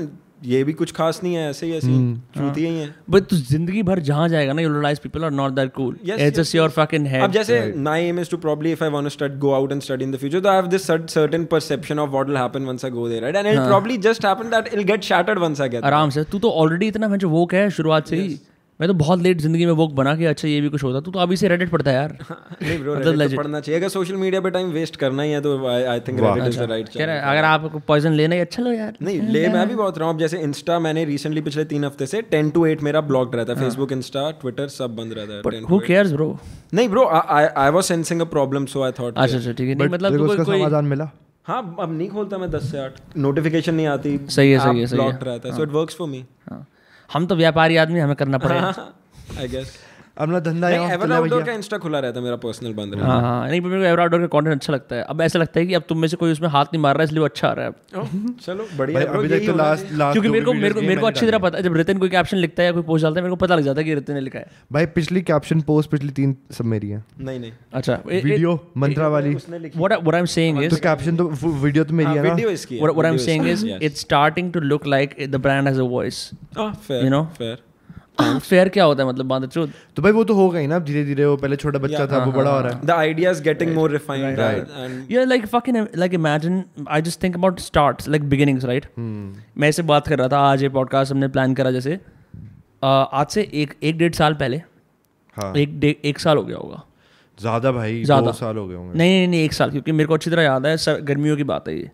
ये भी कुछ खास नहीं है ऐसे ही ऐसे हम्म। ही चूती ही है बट तू ज़िंदगी भर जहाँ जाएगा ना you realise people are not that cool Yes, it's just your fucking अब हेड जैसे my aim is to probably if I want to start go out and study in the future, so I have this cer- certain perception of what will happen once I go there, right? And it'll probably just happen that it'll get shattered once I get there. आराम से तू तो already इतना मैं जो है शुरुआत से ही मैं तो बहुत लेट ज़िंदगी में वोक बना के अच्छा ये भी कुछ होता तू तो अभी से रेडिट पढ़ता है यार। नहीं bro, मतलब तो पढ़ना चाहिए। अगर सोशल मीडिया पे टाइम वेस्ट करना ही है तो आई थिंक right कह रहा channel. है अगर आपको पॉइजन लेना ही अच्छा लो यार। नहीं ले मैं भी बहुत रहा हूँ। अब जैसे इंस्टा मैंने रिसेंटली पिछले तीन हफ़्ते से टेन टू एट मेरा ब्लॉक रहता है। फेसबुक इंस्टा ट्विटर सब बंद रहता है। बट हु केयर्स ब्रो नहीं bro I was sensing a problem so I thought अच्छा अच्छा ठीक है। मतलब कोई कोई समाधान मिला। हाँ अब नहीं खोलता मैं दस से आठ। नोटिफिकेशन नहीं आती। सही है, सही है, सही है। रहता है। So it works for me हाँ। हम तो व्यापारी आदमी हमें करना पड़ेगा। आई गेस अपना धंधा यहाँ एवर आउटडोर का इंस्टा खुला रहता है मेरा पर्सनल बंद रहता हाँ हाँ। नहीं मेरे को एवर आउटडोर का कंटेंट अच्छा लगता है। अब ऐसा लगता है कि अब तुम में से कोई उसमें हाथ नहीं मार रहा है इसलिए वो अच्छा आ रहा है। ओह, चलो बढ़िया। अभी तक तो लास्ट लास्ट क्योंकि मेरे को मेरे को मेरे को अच्छी तरह पता है जब रितिन कोई कैप्शन लिखता है या कोई पोस्ट डालता है मेरे को पता लग जाता है कि रितिन ने लिखा है। भाई पिछली कैप्शन पोस्ट पिछली तीन सब मेरी है। नहीं नहीं। अच्छा। वीडियो मंत्रा वाली। उसने लिखी। What I- what I'm saying तो कैप्शन तो वीडियो तो मेरी हाँ, है ना। वीडियो इसकी है what, what I'm video saying इसकी is है, yes. it's starting to look like the brand has fair क्या होता है मतलब बात ट्रूथ तो भाई वो तो हो गई ना धीरे धीरे वो पहले छोटा बच्चा था वो बड़ा हो रहा है। The idea is getting more refined Right. and Yeah, like fucking like imagine I just think about starts like beginnings right? मैं इससे बात कर रहा था आज ये पॉडकास्ट हमने प्लान करा जैसे uh, आज से एक एक डेढ़ साल पहले हाँ। एक एक साल हो गया होगा। ज़्यादा भाई ज़्यादा। दो साल हो गए होंगे। नहीं नहीं नहीं एक साल क्योंकि मेरे को अच्छी तरह याद है सर, गर्मियों की बात है ये।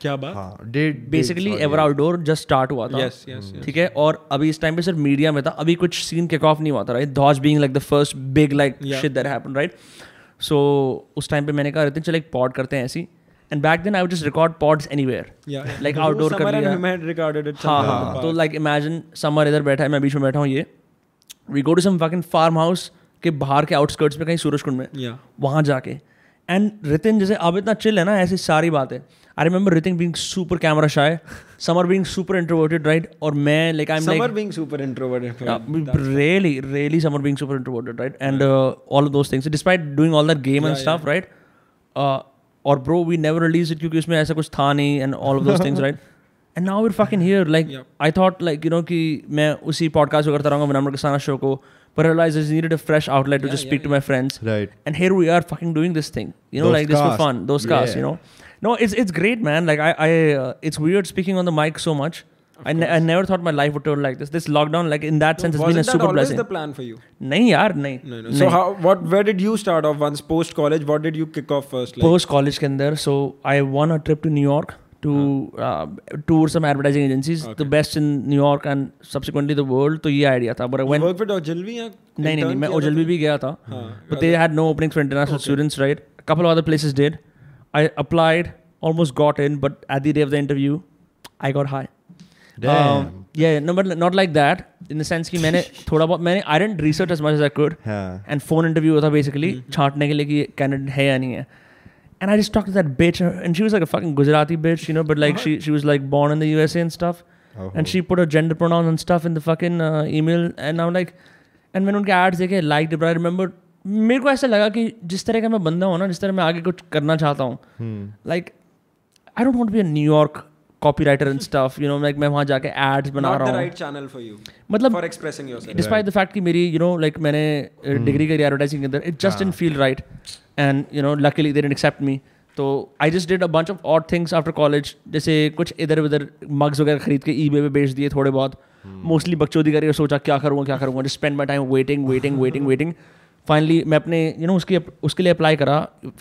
क्या बात? हाँ डेढ़ basically ever outdoor just start हुआ था। Yes, yes, yes. ठीक है? और अभी इस टाइम पे सिर्फ़ मीडिया में था। अभी कुछ सीन किक ऑफ़ नहीं हुआ था right those being like the first big like shit that happened right so उस टाइम पे मैंने कहा रितिन चल एक पॉड करते हैं ऐसी. And back then I would just record pods anywhere. Yeah. Like outdoor कर लिया. हाँ हाँ तो लाइक इमेजिन समर इधर बैठा है मैं बीच में बैठा हूँ ये। We go to some fucking farm house के बाहर के आउटस्कर्ट्स में कहीं सूरज कुंड में। Yeah. वहाँ जाके। एंड रितिन जैसे अब इतना चिल है ना ऐसी सारी बातें। I remember Ritin being super camera shy Summer being super introverted right और मैं like I M Summer like being super introverted. really really summer being super introverted right and uh, all of those things despite doing all that game and Yeah, stuff right uh, or bro we never released it क्योंकि उसमें ऐसा कुछ था नहीं and all of those things right and now we're fucking here like Yep. I thought like you know कि मैं उसी podcast को करता रहूँगा विनम्र किसाना show को but I realized I just needed a fresh outlet to Yeah, just yeah, speak to my friends Right. and here we are fucking doing this thing you know Those like this for casts. fun those casts you Yeah. know no it's it's great man like I I uh, it's weird speaking on the mic so much I, ne- I never thought my life would turn like this this lockdown like in that sense has been a Wasn't that super always blessing the plan for you? नहीं यार नहीं No, no. So how? What? Where did you start off? Once post college, what did you kick off first? Like, post college के अंदर so I won a trip to New York to tour some advertising agencies the Okay. Best in New York and subsequently the world तो ये idea था but you when work with Ogilvy? या नहीं नहीं नहीं intern मैं किया था ओजलवी तुमने? भी गया था हाँ, but they had no openings for international students right a couple of other places did i applied almost got in but at the day of the interview i got high Damn. Um, yeah no but not like that in the sense कि मैंने थोड़ा बहुत मैंने I didn't research as much as I could हाँ. and phone interview होता basically छांटने के लिए कि candidate है या नहीं है and I just talked to that bitch and she was like a fucking Gujarati bitch you know but like she she was like born in the USA and stuff Oh. and she put her gender pronouns and stuff in the fucking uh, email and I'm like and मैंने उनके ads देखे liked it but I remember मेरे को ऐसा लगा कि जिस तरह का मैं बंदा हूँ ना जिस तरह मैं आगे कुछ करना चाहता हूँ। Like I I don't be to be a New York copywriter and stuff you know मैं वहाँ जाके एड्स बना Not रहा हूँ। right channel for you. मतलब For expressing yourself. Despite the fact कि मेरी यू नो लाइक मैंने डिग्री करी एडवर्टाइजिंग के अंदर it just in feel right and you know luckily they accept me तो I just did a bunch of odd things after college जैसे कुछ इधर उधर मग्स वगैरह खरीद के ई पे बेच दिए थोड़े बहुत। मोस्टली बकचोदी करी और सोचा क्या करूँगा क्या करूँगा। Just spend my time waiting waiting waiting waiting finally मैं अपने यू you नो know, उसकी उसके लिए अप्लाई करा।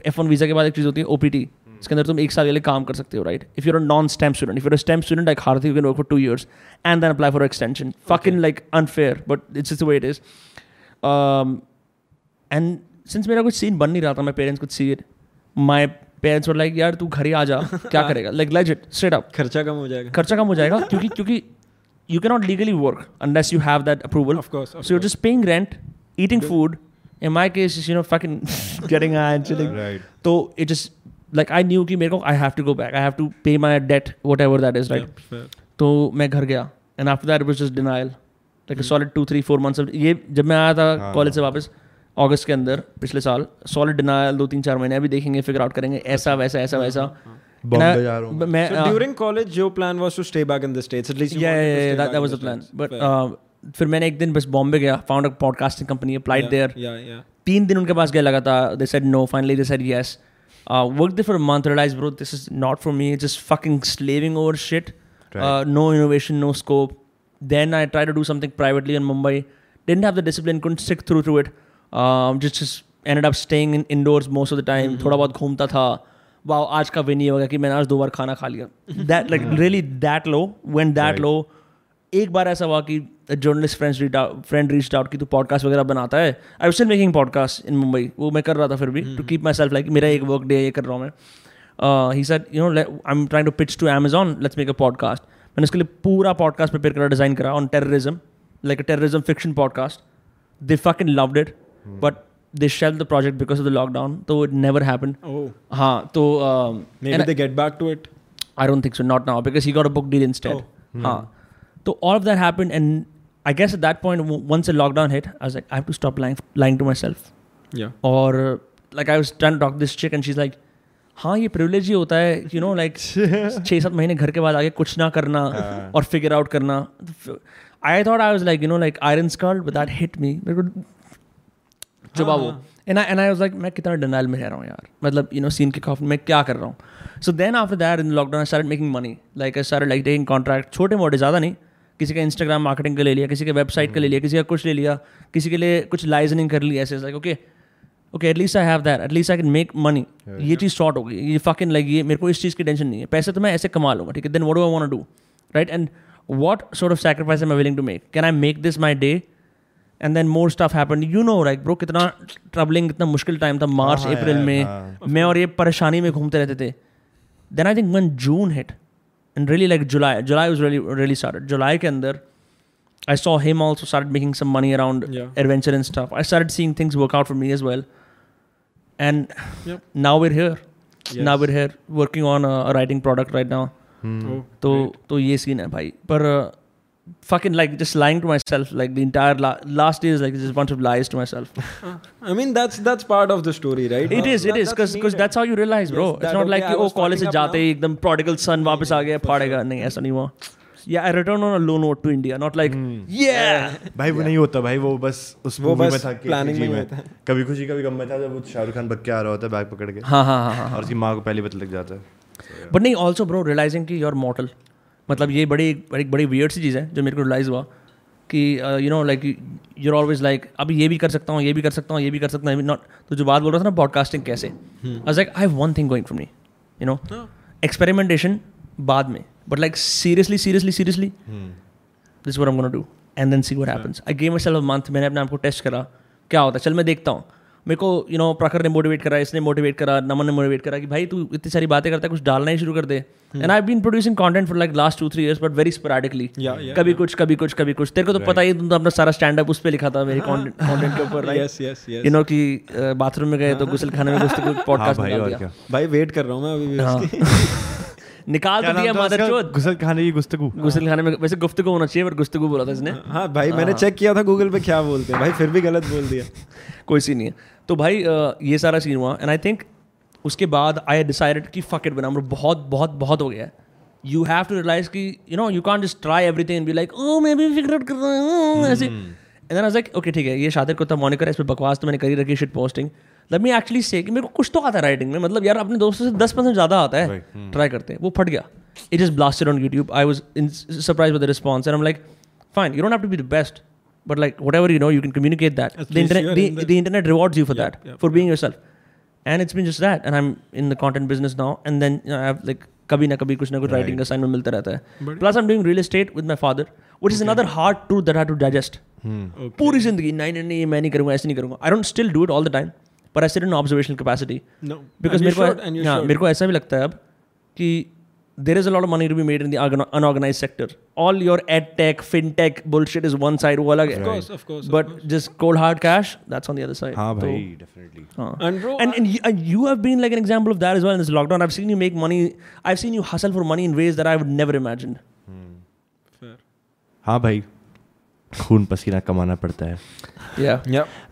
एफ़ वन वीज़ा के बाद एक चीज़ होती है ओ पी टी इसके अंदर तुम एक साल के लिए काम कर सकते हो right if you are non STEM student if you STEM student I heard you can work for two years and then apply for extension fuck in like unfair but it's is the way it is and since मेरा कुछ सीन बन नहीं रहा था मैं parents कुछ see it my parents और लाइक यार तू घर ही आ जा क्या करेगा? Like lay it straight up खर्चा कम हो जाएगा। खर्चा कम हो जाएगा क्योंकि क्योंकि you can not legally work unless you have that approval so you just paying rent eating food in my case is you know fucking getting high and chilling तो it is like I knew कि मेरे को I have to go back I have to pay my debt whatever that is right तो मैं घर गया. And after that was just denial like solid two three four months ये जब मैं आया था कॉलेज से वापस अगस्त के अंदर पिछले साल सॉलिड डिनाइल दो तीन चार महीने अभी देखेंगे फिगर आउट करेंगे ऐसा वैसा ऐसा वैसा। ड्यूरिंग कॉलेज जो plan was to stay back in the States at least yeah that was the plan but फिर मैंने एक दिन बस बॉम्बे गया found podcasting company applied there तीन दिन उनके पास गया लगा था they said no finally they said yes work they for month realise bro this is not for me just fucking slaving over shit no innovation no scope then I try to do something privately in Mumbai didn't have the discipline can't stick through through it just just end up staying in indoors most of the time थोड़ा बहुत घूमता था। वाह आज का वे नहीं होगा कि मैंने आज दो बार खाना खा लिया। That like really that low when that low एक बार ऐसा हुआ कि journalist friends friend reach out कि तू पॉडकास्ट वगैरह बनाता है। I still making podcast in Mumbai वो मैं कर रहा था फिर भी। To keep myself like मेरा एक वर्क डे ये कर रहा हूँ मैं। He said you know I am trying to pitch to Amazon let's make a podcast मैंने उसके लिए पूरा पॉडकास्ट प्रिपेयर करा डिज़ाइन करा on terrorism like a terrorism fiction podcast they fucking loved it but they shelve the project because of the lockdown तो it never happen Oh, हाँ तो um, maybe and they get back to it. I don't think so. Not now because he got a book all instead. Huh. So all of that happened, and I guess at that I the lockdown hit, I was like, I have to stop lying, lying to myself. Yeah. Or uh, like I was trying to talk to this chick, and she's like, हाँ ये privilege ही होता है you know like छः सात महीने घर के बाद आगे कुछ ना करना और फिगर आउट करना I thought I was like you know like iron skirt but that hit me मेरे को चुबा वो and I and I was like मैं कितना डिनाइल में रह रहा हूँ यार मतलब यू नो सीन के खौफ में क्या कर रहा हूँ so then after that in lockdown I started making money like I started like taking contract छोटे मोटे ज़्यादा नहीं किसी का इंस्टाग्राम मार्केटिंग का ले लिया किसी के वेबसाइट का ले लिया किसी का कुछ ले लिया किसी के लिए कुछ लाइजनिंग कर ली ऐसे like okay okay at least I have that at least I can make money ये चीज़ शॉर्ट होगी ये फकिंग लाइक ये मेरे को इस चीज़ की टेंशन नहीं है पैसे तो मैं ऐसे कमा लूँगा ठीक है then what do I want do right and what sort of sacrifice am I willing to make? Can I make this my day? And then more stuff happened. You know, like bro, कितना troubling, कितना मुश्किल time था मार्च हाँ अप्रैल में हाँ। मैं और ये परेशानी में घूमते रहते थे then I think when June hit, and really like July, July was really really started. July के अंदर, I saw him also started making some money around Yeah. adventure and stuff. I started seeing things work out for me as well, and Yep. now we're here. Now Yes. we're here working on a, a writing product right now. Oh, तो great. तो ये scene है भाई पर fucking like just lying to myself like the entire la- last day is like just a bunch of lies to myself I mean that's that's part of the story, right? it is it is because because that's how you realize bro Yes, it's not okay, like I कि oh was college से fucking up जाते ही एकदम prodigal son आ गया for फाड़ेगा नहीं ऐसा नहीं हुआ yeah I returned on a low note to India not like yeah भाई वो नहीं होता भाई वो बस उस वो मूवी में बस था कि planning में ही में है। कभी खुशी कभी गम में था जब वो शाहरुख खान बक के आ रहा होता है बैग पकड़ के हाँ हाँ हाँ हाँ और उसकी माँ को पहले पता लग जाता है बट नहीं ऑल्सो ब्रो रियलाइजिंग कि योर मॉटल मतलब ये बड़ी बड़ी बड़ी वियर्ड सी चीज़ है जो मेरे को रिलाइज़ हुआ कि you know like you're always like अब ये भी कर सकता हूँ ये भी कर सकता हूँ ये भी कर सकता हूँ नॉट तो जो बात बोल रहा था ना पॉडकास्टिंग कैसे? I like I have one thing going for me you know experimentation बाद में but like seriously seriously seriously this were am gonna do and then see what happens I gave myself month मैंने अपने आप को test करा क्या होता है? चल मैं देखता हूँ। मेरे को यू नो प्रखर ने मोटिवेट करा इसने मोटिवेट करा नमन ने मोटिवेट करा कि भाई तू इतनी सारी बातें करता है कुछ डालना ही शुरू कर दे। And I been producing content for like last two three years but very sporadically कभी कुछ कभी कुछ कभी कुछ। तेरे को तो पता ही है, तुम तो अपना सारा स्टैंड अप उस पर लिखा था मेरे कंटेंट के ऊपर Yes, yes, yes. You know कि बाथरूम में गए तो गुसल खाने में हाँ पॉडकास्ट भाई दिया। भाई वेट कर रहा हूँ मैं अभी हाँ। निकाल तो दिया मदर चोद। गुसल खाने की गुफ्तगू। गुसल खाने में वैसे गुफ्तगु होना चाहिए पर गुफ्तगू बोला था इसने। हाँ भाई मैंने चेक किया था गूगल पे क्या बोलते हैं। भाई फिर भी गलत बोल दिया। कोई सी नहीं है। तो भाई ये सारा सीन हुआ एंड आई थिंक उसके बाद आई डिसाइडेड कि फक इट बना बहुत बहुत बहुत हो गया है। यू हैव टू रियलाइज़ कि you know you can't just try everything and be like oh मैं भी फिगर आउट कर रहा हूँ ऐसे। एंड देन लाइक ओके ठीक है ये शातिर को तब मॉनिकर है इस पर बकवास तो मैंने करी रखी shit posting let me actually say कि मेरे को कुछ तो आता है राइटिंग में मतलब यार अपने दोस्तों से दस परसेंट ज़्यादा आता है ट्राई करते हैं। वो फट गया। It is blasted on YouTube I was in surprise with the response and am like fine you don't have to be the best but like whatever you know you can communicate that At the least internet you're the, in the- the internet rewards you for Yeah, that yeah, for being yourself and it's been just that and i'm in the content business now and then you know, i have like कभी ना कभी कुछ ना कुछ writing का assignment मिलता रहता है But- plus I'm doing real estate with my father which is another hard truth that I have to digest Okay. पूरी जिंदगी नहीं नहीं नहीं ये मैं नहीं करूंगा ऐसे नहीं करूंगा I don't still do it all the time पर I sit in observational capacity No. Because And you मेरे should, and को you हाँ, should. मेरे को ऐसा भी लगता है अब कि there is a lot of money to be made in the unorganized sector. All your ad tech, fintech bullshit is one side. Right. Of course, of course. But of course. just cold hard cash, that's on the other side. Haan, bhai, definitely. Haan. And, bro, and, and, you, and you have been like an example of that as well in this lockdown. I've seen you make money. I've seen you hustle for money in ways that I would never imagined. Hmm. Fair. Haan, bhai. खून पसीना कमाना पड़ता है।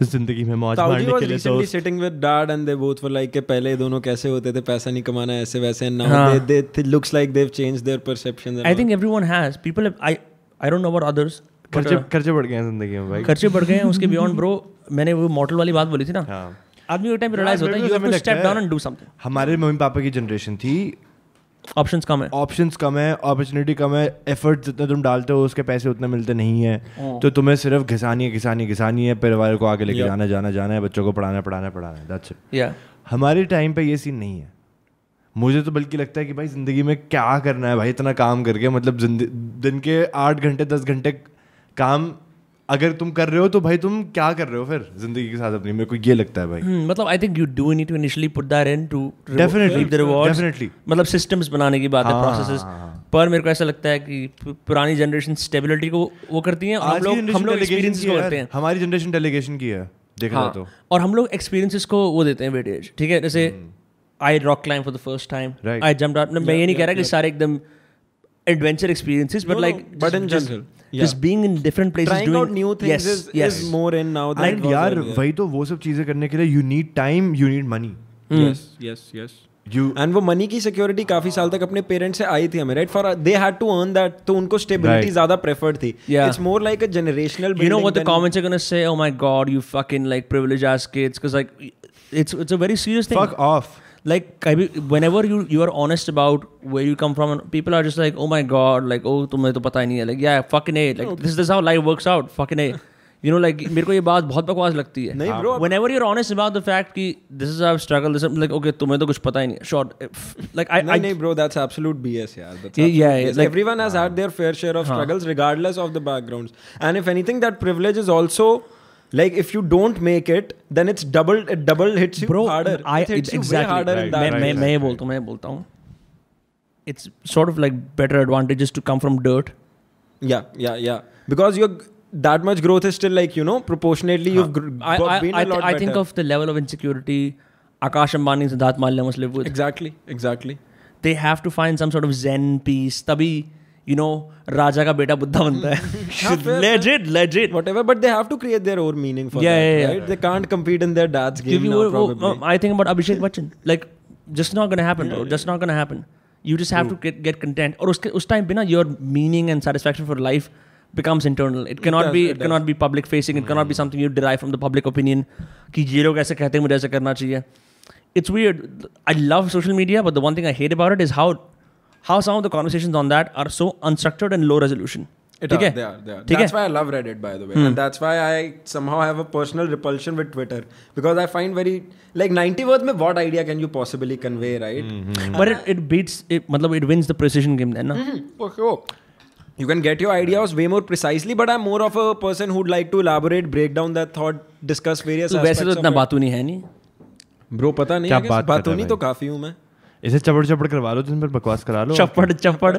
ज़िंदगी में मौज मारने के लिए तो sitting with dad and they both were like पहले दोनों कैसे होते थे पैसा नहीं कमाना ऐसे वैसे now they they looks like they have changed their perception I think everyone has people I I don't know about others खर्चे uh, खर्चे बढ़ गए हैं ज़िंदगी में भाई। खर्चे बढ़ गए हैं उसके बियॉन्ड ब्रो मैंने वो मॉडल वाली बात बोली थी ना। हाँ। आदमी टाइम रियलाइज़ होता है you have to step down and do something हमारे मम्मी पापा की जनरेशन थी ऑप्शंस कम है। ऑप्शंस कम है अपॉर्चुनिटी कम है एफर्ट जितना तुम डालते हो उसके पैसे उतने मिलते नहीं है। हाँ। तो तुम्हें सिर्फ़ घिसानी है घिसानी घिसानी है परिवार को आगे लेके जाना जाना जाना है बच्चों को पढ़ाना पढ़ाना पढ़ाना है दैट्स या हमारे टाइम पे ये सीन नहीं है। मुझे तो बल्कि लगता है कि भाई ज़िंदगी में क्या करना है भाई इतना काम करके मतलब दिन के आठ घंटे दस घंटे काम अगर तुम कर रहे हो तो भाई तुम क्या कर रहे हो फिर ज़िंदगी के साथ अपनी? मेरे को ये लगता है भाई। Hmm, मतलब I think you do need to initially put that in to Definitely, the rewards definitely. मतलब सिस्टम्स बनाने की बात है हाँ, प्रोसेसेस हाँ, हाँ। पर मेरे को ऐसा लगता है कि पुरानी जनरेशन स्टेबिलिटी को वो करती है हम लोग हम लोग एक्सपीरियंसेस की है करते हैं। हमारी जनरेशन डेलीगेशन की है देखा हाँ, तो। और हम लोग एक्सपीरियंसेस को वो देते हैं वेटेज ठीक है? जैसे I rock climb for the first time. I jump out मैं ये नहीं कह रहा कि सारे एकदम adventure experiences but like no, but in just being in different places doing new things is is more in now than यार वही तो वो सब चीज़ें करने के लिए you need time you need money yes yes yes you and वो मनी की सिक्योरिटी काफ़ी साल तक अपने पेरेंट्स से आई थी हमें right for they had to earn that तो उनको स्टेबिलिटी ज़्यादा प्रेफर्ड थी. It's more like a generational you know what the comments are gonna say oh my god you fucking like privilege kids because like it's it's a very serious thing fuck off Like कभी whenever you you are honest about where you come from, and people are just like, oh my god, like oh तुम्हें तो पता ही नहीं है, like yeah, fucking a, like this is how life works out, fucking a. You know, like मेरे को ये बात बहुत बकवास लगती है. नहीं bro Whenever you're honest about the fact कि this is how I've struggled, this is like okay तुम्हें तो कुछ पता ही नहीं है. Sure, if- like I, नहीं I नहीं bro that's absolute BS यार that's Yeah, yeah, absolute BS. like- everyone has had their fair share of struggles regardless of the backgrounds and if anything that privilege is also like if you don't make it then it's double it double hits you bro harder I it hits you exactly way harder Right, in that मैं right, मैं right, मैं ये right. बोलता हूँ मैं ये बोलता हूँ it's sort of like better advantages to come from dirt. Yeah, yeah, yeah. Because you're that much growth is still like you know proportionately you've gr- I, got- I, been I, a thi- lot I think better. of the level of insecurity Akash Ambani and Siddharth Malya must live with. exactly, exactly. They have to find some sort of zen peace. तभी you know राजा का बेटा बुद्धा बनता है। But they have to create their own meaning for that right they can't compete in their dad's game now probably I think about Abhishek Bachchan like just not gonna happen bro just not gonna happen you just have to get content और उसके उस time पे ना your meaning and satisfaction for life becomes internal. It cannot it does, be it, it cannot be public facing. It cannot be something you derive from the public opinion कि ये लोग ऐसे कहते हैं मुझे ऐसे करना चाहिए। It's weird. I love social media but the one thing i hate about it is how how some of the conversation on that are so unstructured and low resolution to break down discuss various तो इतना बात है नहीं? Bro पता नहीं बात तो काफ़ी हूँ इसे चपड़ चपड़ करवा लो दिन भर बकवास करा लो। चप्पड़ चप्पड़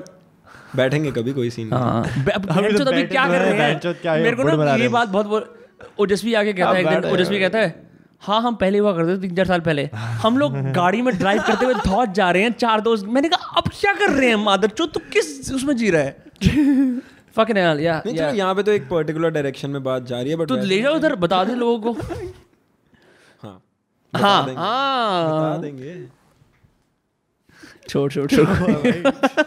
बैठेंगे कभी कोई सीन हाँ। अब अभी तो अभी क्या तो कर रहे हैं। मेरे को ना ये बात बहुत ओजस्वी आगे कहता है एक दिन ओजस्वी कहता है हाँ हम पहले हुआ करते थे तीन चार साल पहले। हम लोग गाड़ी में ड्राइव करते हुए धौत जा रहे हैं चार दोस्त। मैंने कहा अब क्या कर रहे हैं मादर? चो तू किस उसमें जी रहा है? फकिंग yeah, नहीं yeah. चलो यहाँ पे तो एक पर्टिकुलर डायरेक्शन में बात जा रही है बट तो ले जाओ उधर बता दे लोगों को। हाँ। हाँ हाँ। बता देंगे। छोड़ छोड़ छोड़।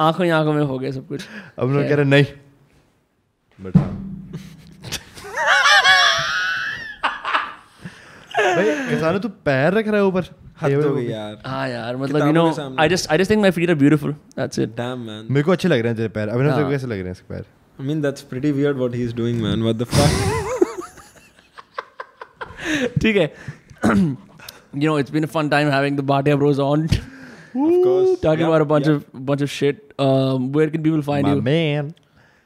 आँखों ही आँखों में हो गया सब कुछ। अब लोग कह रहे नहीं। बट हाँ। भाई किसानो तू पैर रख रहा है ऊपर। हो यार। हाँ यार मतलब you know I just I just think my feet are beautiful that's it damn man मेरे को अच्छे लग रहे हैं तेरे पैर। अभिनव तेरे हाँ। कैसे लग रहे हैं इसके पैर? I mean that's pretty weird what he's doing man. What the fuck? ठीक है। You know it's been a fun time having the Bhatia Bros on of course talking Yeah, about a bunch yeah. of bunch of shit um, where can people find you man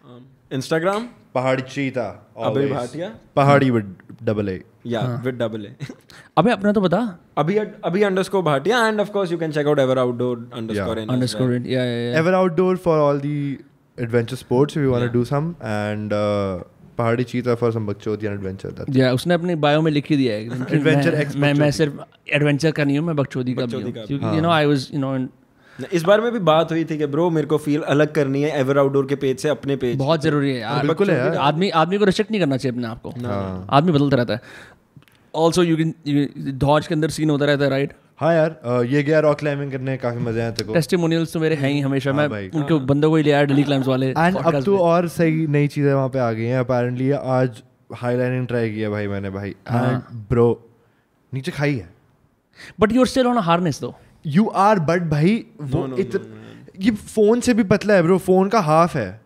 um, Instagram Pahadi Cheeta Abhay Bhatia Pahadi with double A yeah हाँ। with double A अबे अपना तो बता अभी अभी underscore Bhatia and of course you can check out ever outdoor underscore in as underscore well. it yeah yeah yeah ever outdoor for all the adventure sports if you want to Yeah. do some and uh, पहाड़ी चीता for some बकचोदी and adventure that's या उसने अपनी bio में लिख ही दिया है दिन मैं- मैं सिर्फ़ एडवेंचर का नहीं हूँ मैं बकचोदी का भी हूँ। क्योंकि। You know I was you know इस बार में भी बात हुई थी कि ब्रो मेरे को फील अलग करनी है एवर आउटडोर के पेज से अपने पेज बहुत ज़रूरी है यार। बिल्कुल है यार। आदमी आदमी को रिस्ट्रिक्ट नहीं करना चाहिए अपने आप को। हाँ। आदमी बदलता रहता है। ऑल्सो यू कैन धौज के अंदर सीन होता रहता है राइट हाँ यार ये गया रॉक क्लाइंबिंग करने काफ़ी मज़े आए तेरे टेस्टिमोनियल्स तो मेरे हैं ही हमेशा। हाँ मैं भाई। उनके बंदों को ही ले आया डेली क्लाइम्स वाले एंड अब तो और सही नई चीज़ें वहाँ पे आ गई हैं। अपेरेंटली आज हाईलाइनिंग ट्राई किया भाई मैंने भाई। हाँ। एंड ब्रो नीचे खाई है। But you are still on a harness though you are but भाई वो ये फ़ोन से भी पतला है ब्रो फ़ोन का हाफ़ है।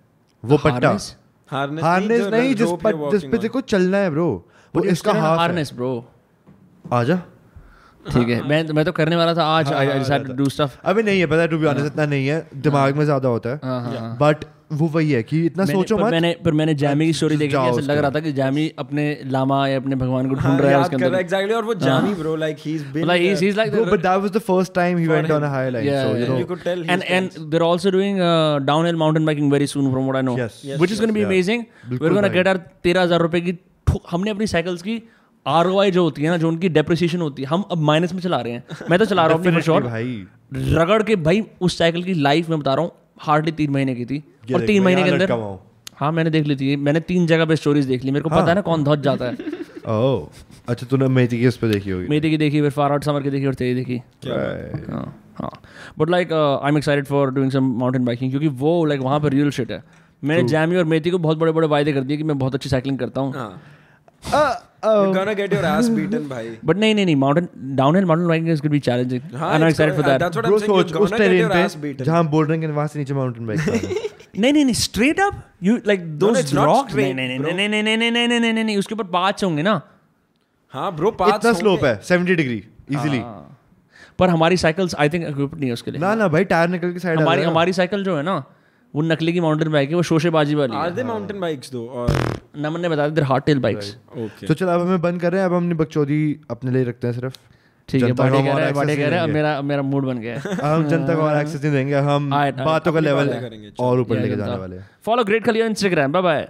वो पट्टा। Harness? हार्नेस हार्नेस नहीं जिस पर जिस पे देखो चलना है ब्रो वो इसका हाफ़ हार्नेस ब्रो आजा। ठीक है। हाँ, हाँ। मैं मैं तो करने वाला था आज I decided to do stuff अभी नहीं है पता टू बी ऑनेस्ट इतना नहीं है। दिमाग में ज़्यादा होता है। हाँ, बट वो वही है कि इतना सोचो मत। मैंने पर मैंने जैमी की स्टोरी देखी ऐसा लग रहा था कि जैमी अपने लामा या अपने भगवान को ढूंढ रहा है उसके अंदर। एग्जैक्टली और वो Jamie bro like he is been like he is like but that was the first time he went on a high like so you know you could tell and and they are also doing downhill mountain biking very soon from what I know which is gonna be amazing we are gonna get our 13000 रुपए की हमने अपनी cycles की आर जो होती है ना जो उनकी डेप्रिसिएशन होती है हम अब माइनस में चला रहे हैं। मैं तो चला रहा हूँ शॉर्ट भाई। रगड़ के भाई उस साइकिल की लाइफ में बता रहा हूँ हार्डली तीन महीने की थी। और तीन महीने के अंदर हूँ। हाँ मैंने देख ली थी। मैंने तीन जगह पे स्टोरीज देख ली। मेरे को पता है ना कौन धौत जाता है। ओह अच्छा तूने मेथी की उस पे देखी होगी। मेरी की देखी फिर फार आउट समर की देखी और तेरी देखी। हाँ हाँ। But like I am excited for doing some mountain biking क्योंकि वो लाइक वहाँ पर रियल शिट है। मैंने जैमी और मेथी को बहुत बड़े बड़े वायदे कर दिए कि मैं बहुत अच्छी साइकिलिंग करता हूँ। You gonna get your ass beaten भाई बट नहीं नहीं नहीं mountain downhill mountain biking is gonna be challenging I am it's excited for gonna- that that's what I'm saying. You're gonna get your ass beaten. जहाँ बोल रहे वहाँ से नीचे माउंटेन बाइक नहीं नहीं नहीं straight up you like those it's नहीं नहीं नहीं नहीं नहीं नहीं नहीं नहीं नहीं नहीं नहीं उसके ऊपर पाँच होंगे ना। हाँ ब्रो पाँच इतना स्लोप है 70 डिग्री इजीली। पर हमारी साइकिल्स आई थिंक इक्विप्ड नहीं उसके लिए। ना ना भाई टायर निकल के साइड हमारी हमारी साइकिल जो है ना वो नकली की माउंटेन बाइक है वो शोशेबाजी वाली आर दे माउंटेन बाइक्स दो और नमन ने बताया they hardtail bikes okay तो चलो अब हमें बंद कर रहे हैं अब हमने बकचोदी अपने लिए रखते हैं सिर्फ़। ठीक है हम कह रहे हैं नहीं कह रहे हैं मेरा मेरा मूड बन गया। है हम जनता को और एक्सेस नहीं देंगे हम बातों का लेवल। और ऊपर लेके जाने वाले हैं। Follow great Khalia Instagram bye bye